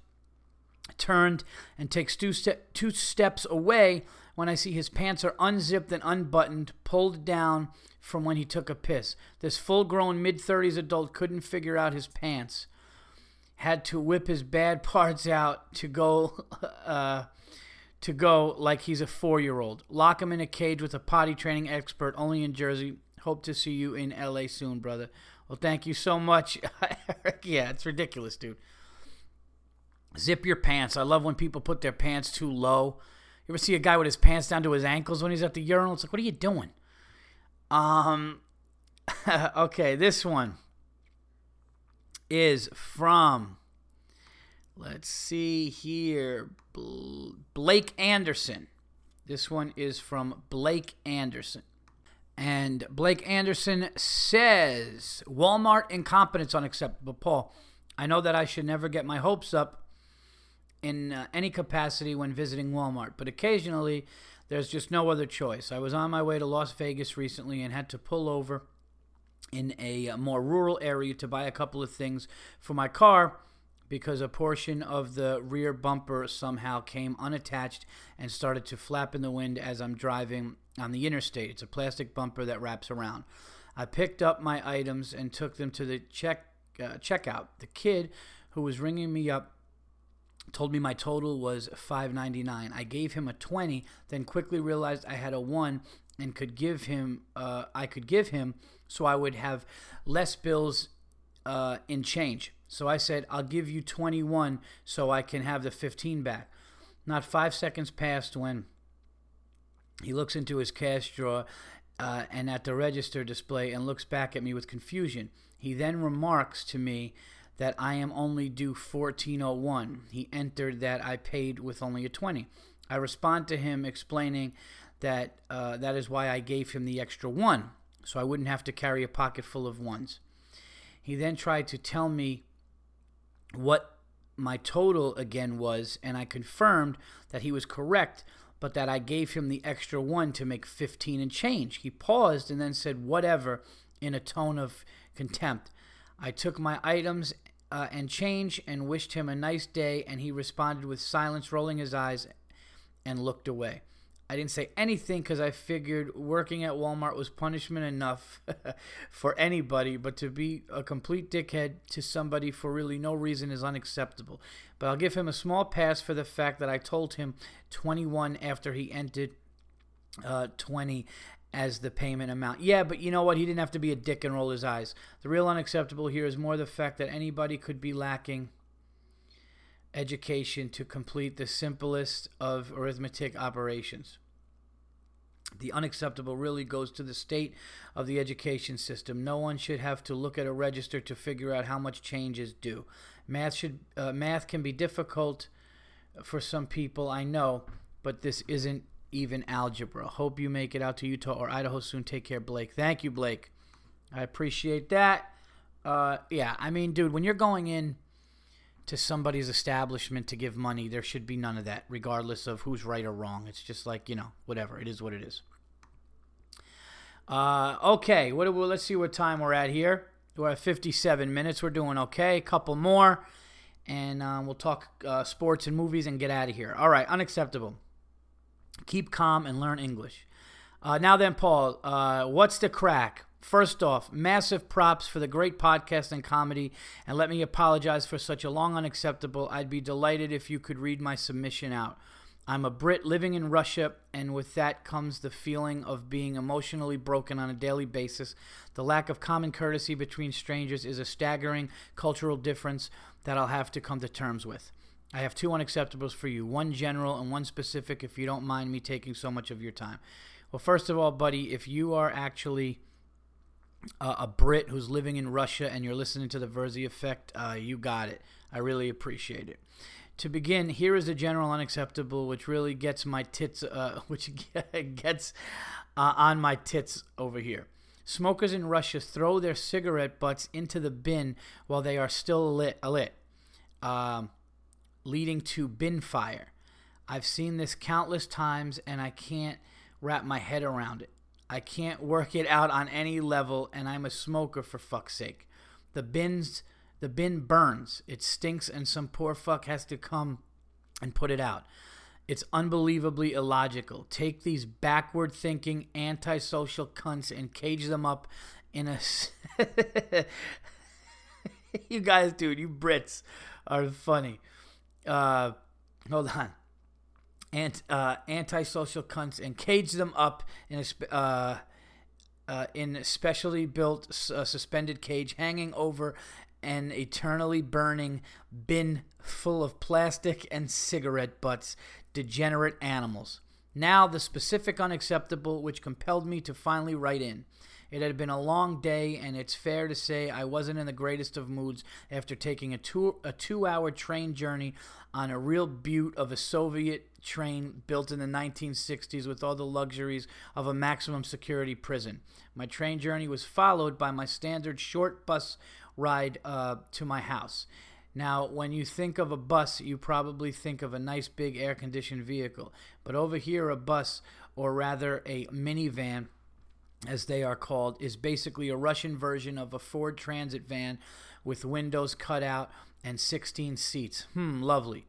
turned, and takes two, ste- two steps away when I see his pants are unzipped and unbuttoned, pulled down from when he took a piss. This full grown mid 30s adult couldn't figure out his pants. Had to whip his bad parts out to go uh, to go like he's a four year old. Lock him in a cage with a potty training expert only in Jersey. Hope to see you in LA soon, brother. Well, thank you so much. Eric. yeah, it's ridiculous, dude. Zip your pants. I love when people put their pants too low. You ever see a guy with his pants down to his ankles when he's at the urinal? It's like, what are you doing? Um, okay, this one is from Let's see here. Blake Anderson. This one is from Blake Anderson. And Blake Anderson says Walmart incompetence unacceptable. Paul, I know that I should never get my hopes up in uh, any capacity when visiting Walmart, but occasionally there's just no other choice. I was on my way to Las Vegas recently and had to pull over in a uh, more rural area to buy a couple of things for my car because a portion of the rear bumper somehow came unattached and started to flap in the wind as I'm driving on the interstate. It's a plastic bumper that wraps around. I picked up my items and took them to the check uh, checkout. The kid who was ringing me up told me my total was 5.99. I gave him a 20, then quickly realized I had a 1 and could give him uh, I could give him so I would have less bills uh, in change. So I said, I'll give you 21 so I can have the 15 back. Not five seconds passed when he looks into his cash drawer uh, and at the register display and looks back at me with confusion. He then remarks to me that I am only due 1401. He entered that I paid with only a 20. I respond to him explaining that uh, that is why I gave him the extra one, so I wouldn't have to carry a pocket full of ones. He then tried to tell me what my total again was, and I confirmed that he was correct, but that I gave him the extra one to make 15 and change. He paused and then said, whatever, in a tone of contempt. I took my items uh, and change and wished him a nice day, and he responded with silence, rolling his eyes, and looked away. I didn't say anything because I figured working at Walmart was punishment enough for anybody, but to be a complete dickhead to somebody for really no reason is unacceptable. But I'll give him a small pass for the fact that I told him 21 after he entered uh, 20 as the payment amount. Yeah, but you know what? He didn't have to be a dick and roll his eyes. The real unacceptable here is more the fact that anybody could be lacking education to complete the simplest of arithmetic operations. The unacceptable really goes to the state of the education system. No one should have to look at a register to figure out how much change is due. Math should uh, math can be difficult for some people, I know, but this isn't even algebra. Hope you make it out to Utah or Idaho soon. Take care, Blake. Thank you, Blake. I appreciate that. Uh, yeah, I mean, dude, when you're going in to somebody's establishment to give money, there should be none of that, regardless of who's right or wrong. It's just like, you know, whatever. It is what it is. Uh, okay, what, well, let's see what time we're at here. We're at 57 minutes. We're doing okay. A couple more, and uh, we'll talk uh, sports and movies and get out of here. All right, unacceptable. Keep calm and learn English. Uh, now then, Paul, uh, what's the crack? First off, massive props for the great podcast and comedy, and let me apologize for such a long unacceptable. I'd be delighted if you could read my submission out. I'm a Brit living in Russia, and with that comes the feeling of being emotionally broken on a daily basis. The lack of common courtesy between strangers is a staggering cultural difference that I'll have to come to terms with. I have two unacceptables for you one general and one specific, if you don't mind me taking so much of your time. Well, first of all, buddy, if you are actually uh, a Brit who's living in Russia and you're listening to the Virzi Effect, uh, you got it. I really appreciate it. To begin, here is the general unacceptable, which really gets my tits, uh, which gets uh, on my tits over here. Smokers in Russia throw their cigarette butts into the bin while they are still lit, lit um, leading to bin fire. I've seen this countless times and I can't wrap my head around it. I can't work it out on any level, and I'm a smoker for fuck's sake. The bins, the bin burns. It stinks, and some poor fuck has to come and put it out. It's unbelievably illogical. Take these backward thinking, antisocial cunts and cage them up in a. you guys, dude, you Brits are funny. Uh, hold on and uh, antisocial cunts and cage them up in a uh, uh, in specially built uh, suspended cage hanging over an eternally burning bin full of plastic and cigarette butts, degenerate animals. Now, the specific unacceptable which compelled me to finally write in. It had been a long day, and it's fair to say I wasn't in the greatest of moods after taking a two a two hour train journey on a real butte of a Soviet train built in the 1960s with all the luxuries of a maximum security prison. My train journey was followed by my standard short bus ride uh, to my house. Now, when you think of a bus, you probably think of a nice big air conditioned vehicle. But over here, a bus, or rather a minivan, as they are called, is basically a Russian version of a Ford Transit van with windows cut out and 16 seats. Hmm, lovely.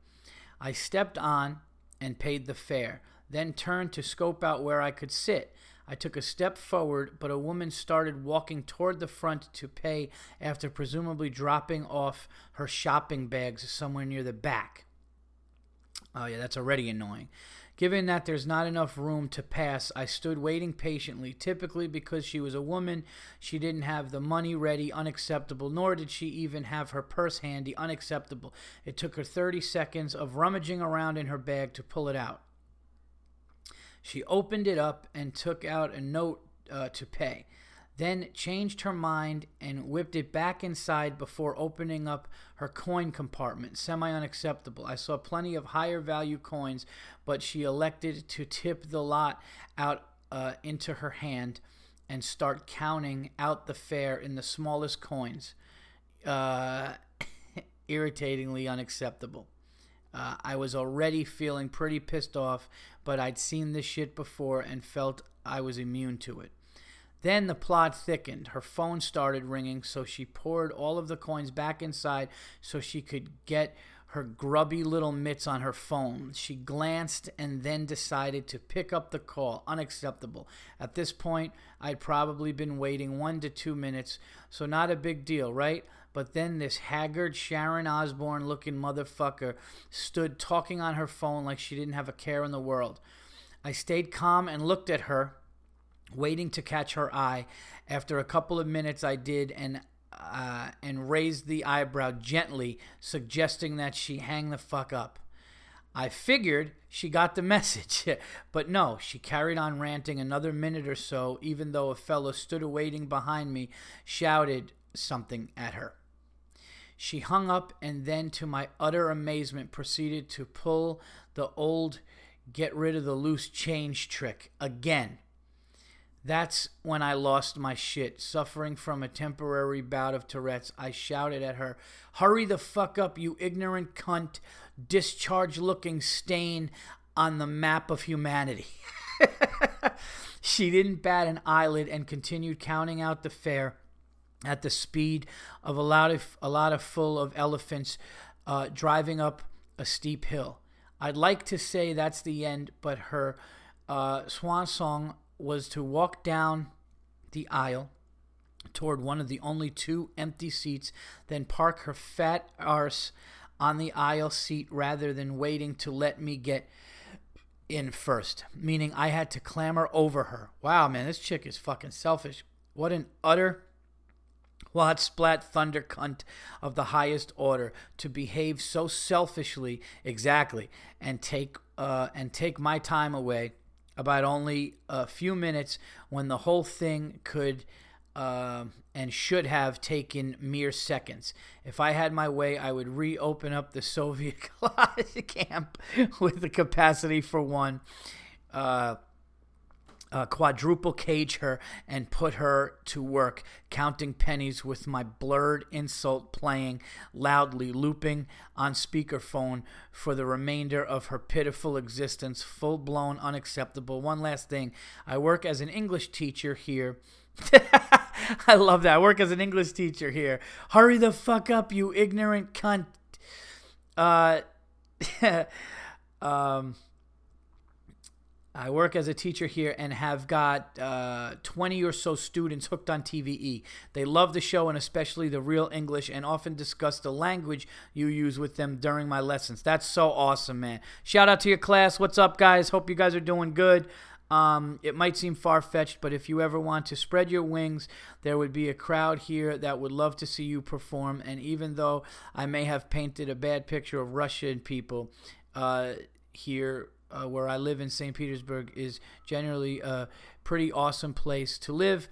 I stepped on and paid the fare, then turned to scope out where I could sit. I took a step forward, but a woman started walking toward the front to pay after presumably dropping off her shopping bags somewhere near the back. Oh, yeah, that's already annoying. Given that there's not enough room to pass, I stood waiting patiently. Typically, because she was a woman, she didn't have the money ready, unacceptable, nor did she even have her purse handy, unacceptable. It took her 30 seconds of rummaging around in her bag to pull it out. She opened it up and took out a note uh, to pay, then changed her mind and whipped it back inside before opening up her coin compartment. Semi unacceptable. I saw plenty of higher value coins, but she elected to tip the lot out uh, into her hand and start counting out the fare in the smallest coins. Uh, irritatingly unacceptable. Uh, I was already feeling pretty pissed off, but I'd seen this shit before and felt I was immune to it. Then the plot thickened. Her phone started ringing, so she poured all of the coins back inside so she could get her grubby little mitts on her phone. She glanced and then decided to pick up the call. Unacceptable. At this point, I'd probably been waiting one to two minutes, so not a big deal, right? But then this haggard Sharon Osbourne looking motherfucker stood talking on her phone like she didn't have a care in the world. I stayed calm and looked at her, waiting to catch her eye. After a couple of minutes, I did, and uh, and raised the eyebrow gently, suggesting that she hang the fuck up. I figured she got the message, but no, she carried on ranting another minute or so, even though a fellow stood waiting behind me, shouted something at her. She hung up and then, to my utter amazement, proceeded to pull the old get rid of the loose change trick again. That's when I lost my shit. Suffering from a temporary bout of Tourette's, I shouted at her, Hurry the fuck up, you ignorant cunt, discharge looking stain on the map of humanity. she didn't bat an eyelid and continued counting out the fare at the speed of a lot of a lot of full of elephants uh, driving up a steep hill. I'd like to say that's the end, but her uh, swan song was to walk down the aisle toward one of the only two empty seats, then park her fat arse on the aisle seat rather than waiting to let me get in first, meaning I had to clamber over her. Wow, man, this chick is fucking selfish. What an utter Wad splat thunder cunt of the highest order to behave so selfishly exactly and take uh, and take my time away about only a few minutes when the whole thing could uh, and should have taken mere seconds. If I had my way, I would reopen up the Soviet camp with the capacity for one. Uh, uh, quadruple cage her and put her to work counting pennies with my blurred insult playing loudly looping on speakerphone for the remainder of her pitiful existence full blown unacceptable. One last thing. I work as an english teacher here. I love that. I work as an english teacher here. Hurry the fuck up you ignorant cunt. Uh um I work as a teacher here and have got uh, 20 or so students hooked on TVE. They love the show and especially the real English and often discuss the language you use with them during my lessons. That's so awesome, man. Shout out to your class. What's up, guys? Hope you guys are doing good. Um, it might seem far fetched, but if you ever want to spread your wings, there would be a crowd here that would love to see you perform. And even though I may have painted a bad picture of Russian people uh, here, uh, where I live in St. Petersburg is generally a pretty awesome place to live.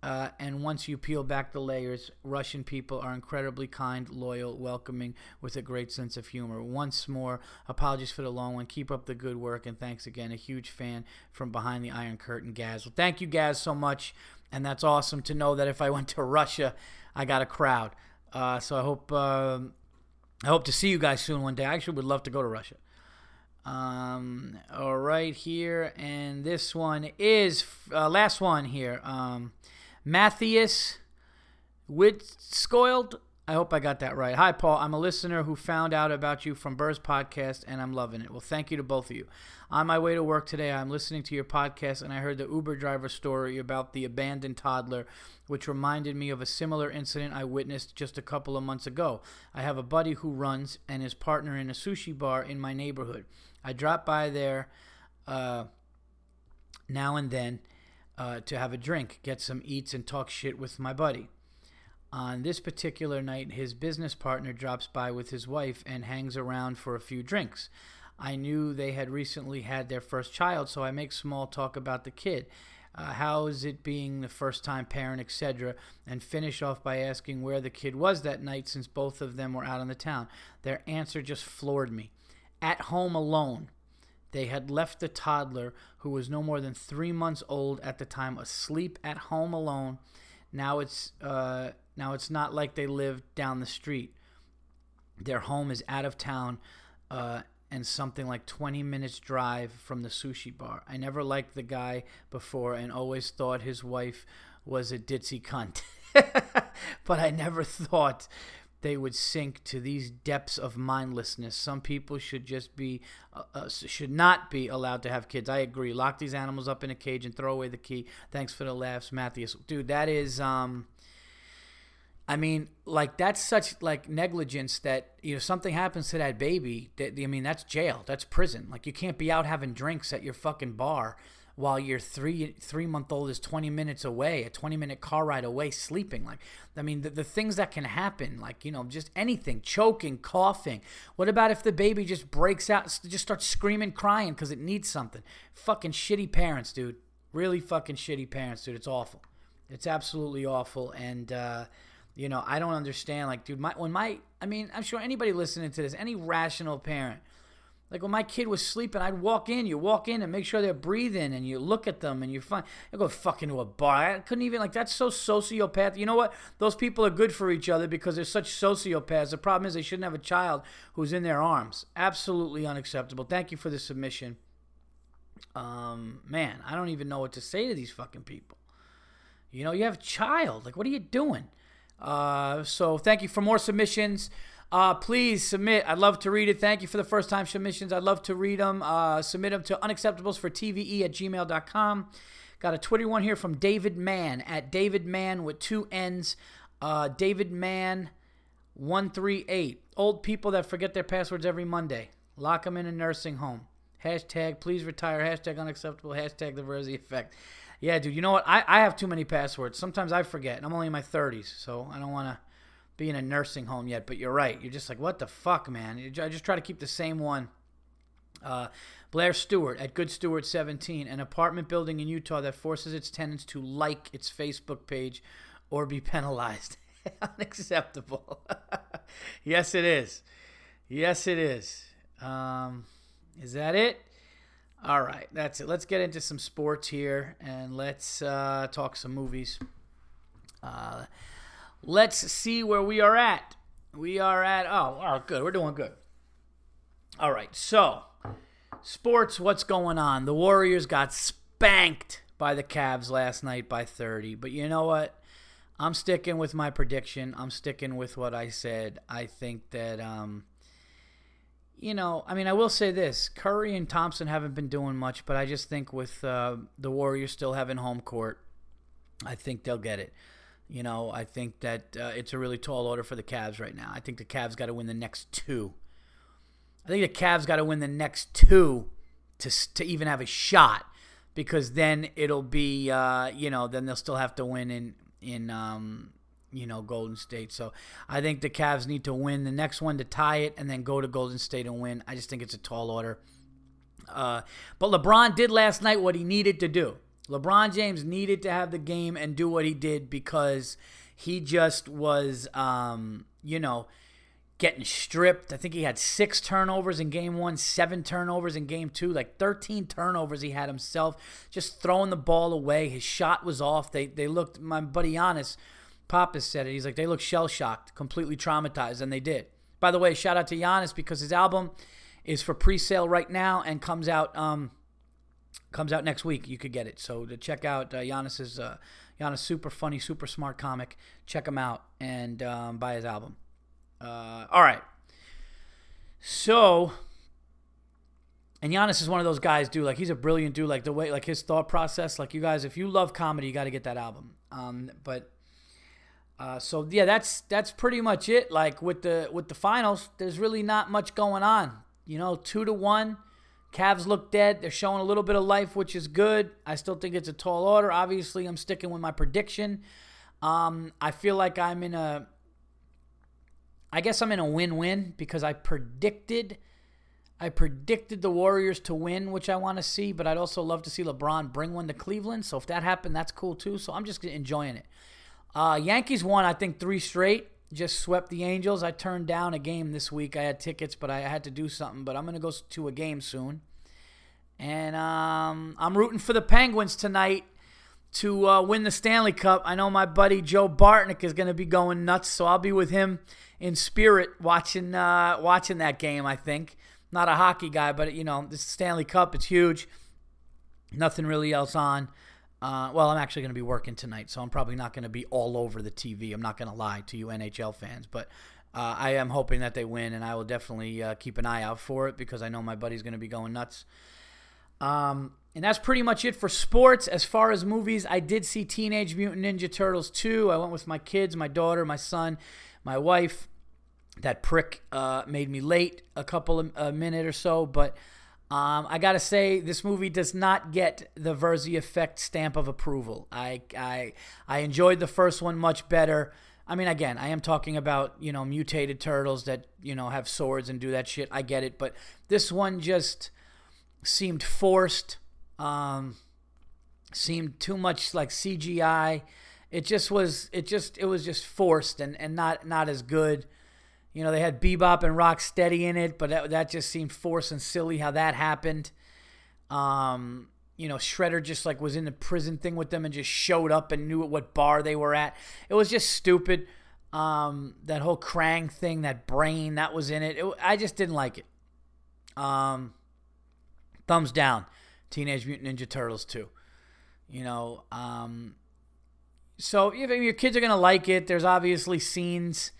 Uh, and once you peel back the layers, Russian people are incredibly kind, loyal, welcoming, with a great sense of humor. Once more, apologies for the long one. Keep up the good work, and thanks again. A huge fan from behind the Iron Curtain, Gaz. Well, thank you, Gaz, so much. And that's awesome to know that if I went to Russia, I got a crowd. Uh, so I hope uh, I hope to see you guys soon one day. I actually would love to go to Russia. Um, all right, here, and this one is uh, last one here. Um, Matthias Witscoiled. I hope I got that right. Hi, Paul. I'm a listener who found out about you from Burr's podcast, and I'm loving it. Well, thank you to both of you. On my way to work today, I'm listening to your podcast, and I heard the Uber driver story about the abandoned toddler, which reminded me of a similar incident I witnessed just a couple of months ago. I have a buddy who runs and his partner in a sushi bar in my neighborhood. I drop by there uh, now and then uh, to have a drink, get some eats, and talk shit with my buddy. On this particular night, his business partner drops by with his wife and hangs around for a few drinks. I knew they had recently had their first child, so I make small talk about the kid. Uh, how is it being the first time parent, etc., and finish off by asking where the kid was that night since both of them were out on the town. Their answer just floored me. At home alone. They had left the toddler, who was no more than three months old at the time, asleep at home alone. Now it's uh, now it's not like they live down the street. Their home is out of town, uh, and something like 20 minutes drive from the sushi bar. I never liked the guy before, and always thought his wife was a ditzy cunt. but I never thought they would sink to these depths of mindlessness. Some people should just be, uh, uh, should not be allowed to have kids. I agree. Lock these animals up in a cage and throw away the key. Thanks for the laughs, Matthias. Dude, that is, um, I mean, like that's such like negligence that you know something happens to that baby. That I mean, that's jail. That's prison. Like you can't be out having drinks at your fucking bar while your three three month old is 20 minutes away a 20 minute car ride away sleeping like i mean the, the things that can happen like you know just anything choking coughing. What about if the baby just breaks out just starts screaming crying because it needs something? Fucking shitty parents dude. Really fucking shitty parents dude. It's awful. It's absolutely awful. And uh you know i don't understand like dude my when my i mean i'm sure anybody listening to this any rational parent like when my kid was sleeping, I'd walk in. You walk in and make sure they're breathing, and you look at them, and you're fine. I go fucking to a bar. I couldn't even like that's so sociopath. You know what? Those people are good for each other because they're such sociopaths. The problem is they shouldn't have a child who's in their arms. Absolutely unacceptable. Thank you for the submission. Um, man, I don't even know what to say to these fucking people. You know, you have a child. Like, what are you doing? Uh, so thank you for more submissions. Uh, please submit. I'd love to read it. Thank you for the first time submissions. I'd love to read them. Uh, submit them to unacceptables for TVE at gmail.com. Got a Twitter one here from David Mann at David Mann with two N's. Uh, David Mann 138. Old people that forget their passwords every Monday. Lock them in a nursing home. Hashtag please retire. Hashtag unacceptable. Hashtag the Virzi effect. Yeah, dude. You know what? I, I have too many passwords. Sometimes I forget, and I'm only in my 30s, so I don't want to be in a nursing home yet, but you're right. You're just like, what the fuck, man? I just try to keep the same one. Uh, Blair Stewart at Good Stewart 17, an apartment building in Utah that forces its tenants to like its Facebook page or be penalized. Unacceptable. yes, it is. Yes, it is. Um, is that it? All right, that's it. Let's get into some sports here and let's uh, talk some movies. Uh, Let's see where we are at. We are at, oh, oh, good. We're doing good. All right, so sports, what's going on? The Warriors got spanked by the Cavs last night by 30. But you know what? I'm sticking with my prediction. I'm sticking with what I said. I think that, um, you know, I mean, I will say this Curry and Thompson haven't been doing much, but I just think with uh, the Warriors still having home court, I think they'll get it. You know, I think that uh, it's a really tall order for the Cavs right now. I think the Cavs got to win the next two. I think the Cavs got to win the next two to to even have a shot, because then it'll be uh, you know then they'll still have to win in in um, you know Golden State. So I think the Cavs need to win the next one to tie it, and then go to Golden State and win. I just think it's a tall order. Uh, but LeBron did last night what he needed to do. LeBron James needed to have the game and do what he did because he just was, um, you know, getting stripped. I think he had six turnovers in game one, seven turnovers in game two, like 13 turnovers he had himself, just throwing the ball away. His shot was off. They they looked, my buddy Yannis, Pappas said it. He's like, they look shell shocked, completely traumatized, and they did. By the way, shout out to Yannis because his album is for pre sale right now and comes out. Um, comes out next week. You could get it. So to check out uh, Yannis's uh, Yannis super funny, super smart comic. Check him out and um, buy his album. Uh, all right. So, and Yannis is one of those guys, dude. Like he's a brilliant dude. Like the way, like his thought process. Like you guys, if you love comedy, you got to get that album. Um, but uh, so yeah, that's that's pretty much it. Like with the with the finals, there's really not much going on. You know, two to one. Cavs look dead. They're showing a little bit of life, which is good. I still think it's a tall order. Obviously, I'm sticking with my prediction. Um, I feel like I'm in a. I guess I'm in a win-win because I predicted. I predicted the Warriors to win, which I want to see, but I'd also love to see LeBron bring one to Cleveland. So if that happened, that's cool too. So I'm just enjoying it. Uh, Yankees won, I think, three straight just swept the Angels. I turned down a game this week. I had tickets, but I had to do something. But I'm going to go to a game soon. And um, I'm rooting for the Penguins tonight to uh, win the Stanley Cup. I know my buddy Joe Bartnick is going to be going nuts, so I'll be with him in spirit watching uh, watching that game. I think not a hockey guy, but you know this Stanley Cup. It's huge. Nothing really else on. Uh, well, I'm actually going to be working tonight, so I'm probably not going to be all over the TV. I'm not going to lie to you NHL fans, but uh, I am hoping that they win, and I will definitely uh, keep an eye out for it because I know my buddy's going to be going nuts. Um, and that's pretty much it for sports. As far as movies, I did see Teenage Mutant Ninja Turtles 2. I went with my kids, my daughter, my son, my wife. That prick uh, made me late a couple of a minute or so, but um, I gotta say, this movie does not get the Virzi effect stamp of approval. I, I, I enjoyed the first one much better. I mean, again, I am talking about you know mutated turtles that you know have swords and do that shit. I get it, but this one just seemed forced. Um, seemed too much like CGI. It just was. It just. It was just forced and and not not as good. You know, they had Bebop and Rocksteady in it, but that, that just seemed forced and silly how that happened. Um, you know, Shredder just like was in the prison thing with them and just showed up and knew what bar they were at. It was just stupid. Um, that whole Krang thing, that brain that was in it, it I just didn't like it. Um, thumbs down. Teenage Mutant Ninja Turtles 2. You know, um, so if your kids are gonna like it, there's obviously scenes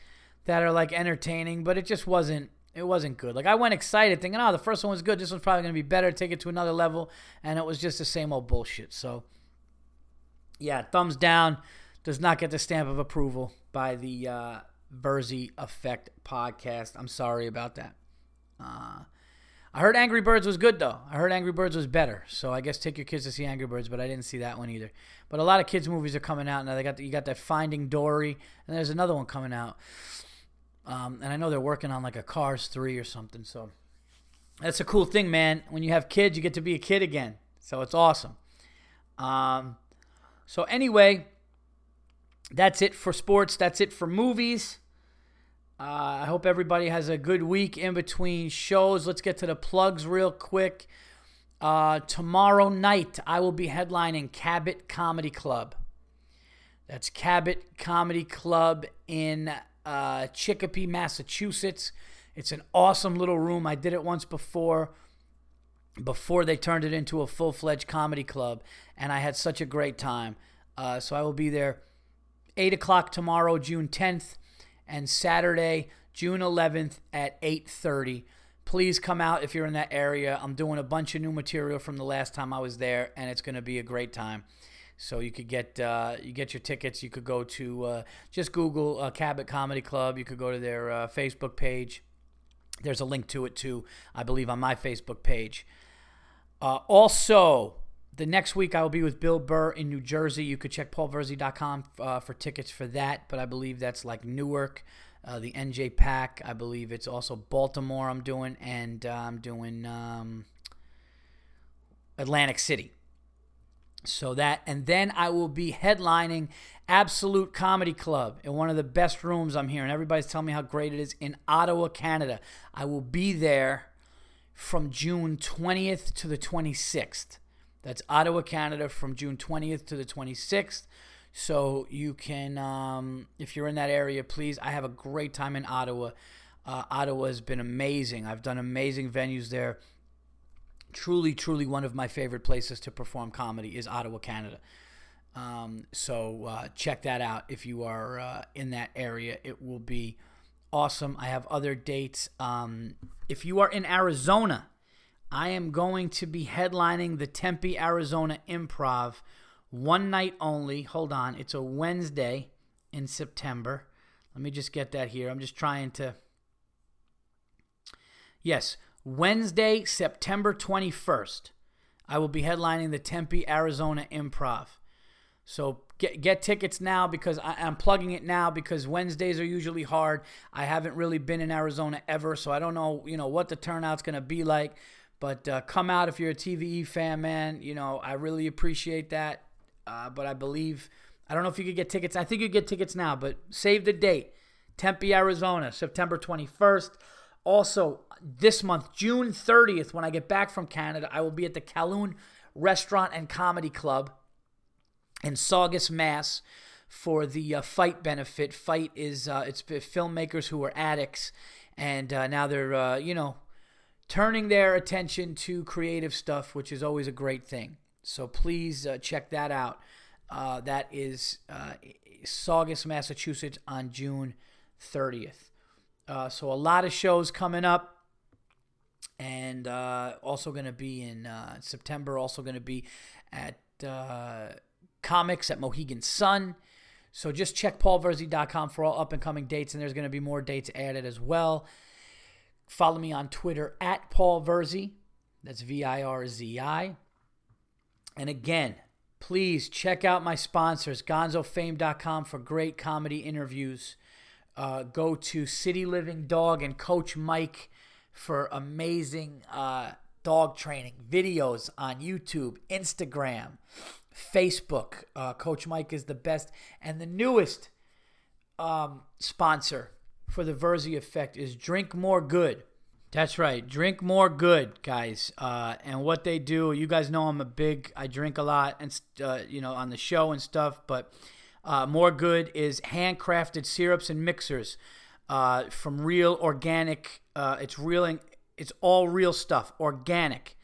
that are like entertaining, but it just wasn't it wasn't good. Like I went excited thinking, "Oh, the first one was good. This one's probably to be better. Take it to another level." And it was just the same old bullshit. So yeah, thumbs down. Does not get the stamp of approval by the uh, Virzi Effect podcast. I'm sorry about that. Uh, I heard Angry Birds was good though. I heard Angry Birds was better. So I guess take your kids to see Angry Birds, but I didn't see that one either. But a lot of kids movies are coming out now. They got the, you got that Finding Dory, and there's another one coming out. Um, and I know they're working on like a Cars 3 or something. So that's a cool thing, man. When you have kids, you get to be a kid again. So it's awesome. Um, so, anyway, that's it for sports. That's it for movies. Uh, I hope everybody has a good week in between shows. Let's get to the plugs real quick. Uh, tomorrow night, I will be headlining Cabot Comedy Club. That's Cabot Comedy Club in uh, Chicopee, Massachusetts. It's an awesome little room. I did it once before, before they turned it into a full fledged comedy club, and I had such a great time. Uh, so I will be there 8 o'clock tomorrow, June 10th, and Saturday, June 11th at 8:30. Please come out if you're in that area. I'm doing a bunch of new material from the last time I was there, and it's going to be a great time. So you could get uh, you get your tickets. You could go to uh, just Google uh, Cabot Comedy Club. You could go to their uh, Facebook page. There's a link to it too, I believe, on my Facebook page. Uh, also, the next week I will be with Bill Burr in New Jersey. You could check paulvirzi.com uh, for tickets for that, but I believe that's like Newark, the NJPAC. I believe it's also Baltimore. I'm doing, and I'm doing um, Atlantic City. So that, and then I will be headlining Absolute Comedy Club in one of the best rooms I'm hearing. Everybody's telling me how great it is in Ottawa, Canada. I will be there from June 20th to the 26th. That's Ottawa, Canada, from June 20th to the 26th. So you can, um, if you're in that area, please. I have a great time in Ottawa. Uh, Ottawa has been amazing. I've done amazing venues there truly, truly one of my favorite places to perform comedy is Ottawa, Canada. Um, so uh, check that out if you are uh, in that area. It will be awesome. I have other dates. Um, if you are in Arizona, I am going to be headlining the Tempe, Arizona Improv one night only. Hold on, it's a Wednesday in September. Let me just get that here. I'm just trying to. Yes, Wednesday, September 21st, I will be headlining the Tempe, Arizona Improv. So get get tickets now because I, am plugging it now because Wednesdays are usually hard. I haven't really been in Arizona ever, so I don't know you know what the turnout's gonna be like. But uh, come out if you're a TVE fan, man. You know I really appreciate that. Uh, but I believe I don't know if you could get tickets. I think you get tickets now, but save the date. Tempe, Arizona, September 21st. Also, this month, June 30th, when I get back from Canada, I will be at the Kowloon Restaurant and Comedy Club in Saugus, Mass. For the uh, Fight benefit, Fight is uh, it's filmmakers who are addicts, and uh, now they're uh, you know turning their attention to creative stuff, which is always a great thing. So please uh, check that out. Uh, that is Saugus, Massachusetts, on June 30th. Uh, so a lot of shows coming up, and uh, also going to be in uh, September. Also going to be at uh, Comix at Mohegan Sun. So just check paulvirzi.com for all up and coming dates, and there's going to be more dates added as well. Follow me on Twitter at Paul Virzi. That's V I R Z I. And again, please check out my sponsors, gonzofame.com for great comedy interviews uh, go to City Living Dog and Coach Mike for amazing uh, dog training videos on YouTube, Instagram, Facebook. Uh, Coach Mike is the best. And the newest um, sponsor for the Virzi Effect is Drink More Good. That's right. Drink more good, guys. Uh, and what they do, you guys know I'm a big, I drink a lot and, uh, you know, on the show and stuff, but uh, more good is handcrafted syrups and mixers uh, from real organic. Uh, it's real. It's all real stuff, organic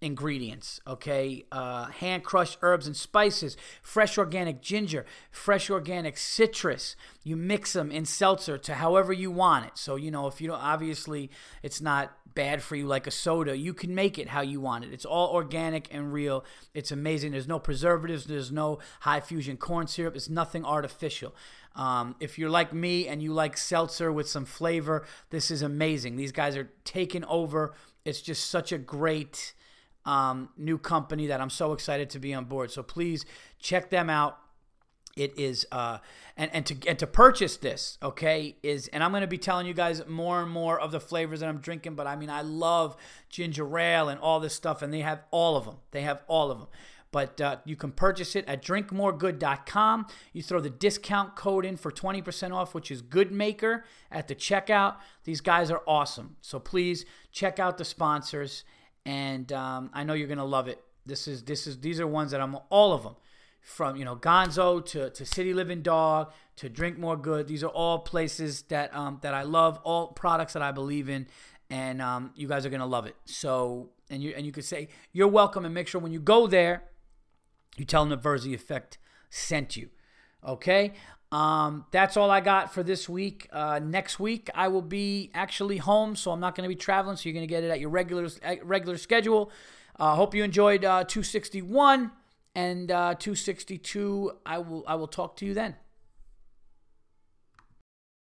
ingredients. Okay, uh, hand crushed herbs and spices, fresh organic ginger, fresh organic citrus. You mix them in seltzer to however you want it. So you know if you don't, obviously it's not bad for you like a soda. You can make it how you want it. It's all organic and real. It's amazing. There's no preservatives. There's no high fusion corn syrup. It's nothing artificial. Um, if you're like me and you like seltzer with some flavor, this is amazing. These guys are taking over. It's just such a great um, new company that I'm so excited to be on board. So please check them out. It is uh, and and to and to purchase this, okay, is and I'm going to be telling you guys more and more of the flavors that I'm drinking. But I mean, I love ginger ale and all this stuff, and they have all of them. They have all of them. But uh, you can purchase it at drinkmoregood.com. You throw the discount code in for 20% off, which is Goodmaker at the checkout. These guys are awesome. So please check out the sponsors, and um, I know you're gonna love it. This is this is these are ones that I'm all of them from you know Gonzo to, to City Living Dog to Drink More Good. These are all places that um, that I love, all products that I believe in, and um, you guys are gonna love it. So and you and you could say you're welcome, and make sure when you go there, you tell them the Virzi Effect sent you. Okay. Um, that's all I got for this week. Uh, next week I will be actually home, so I'm not going to be traveling. So you're going to get it at your regular regular schedule. I uh, hope you enjoyed uh, 261 and uh, 262. I will I will talk to you then.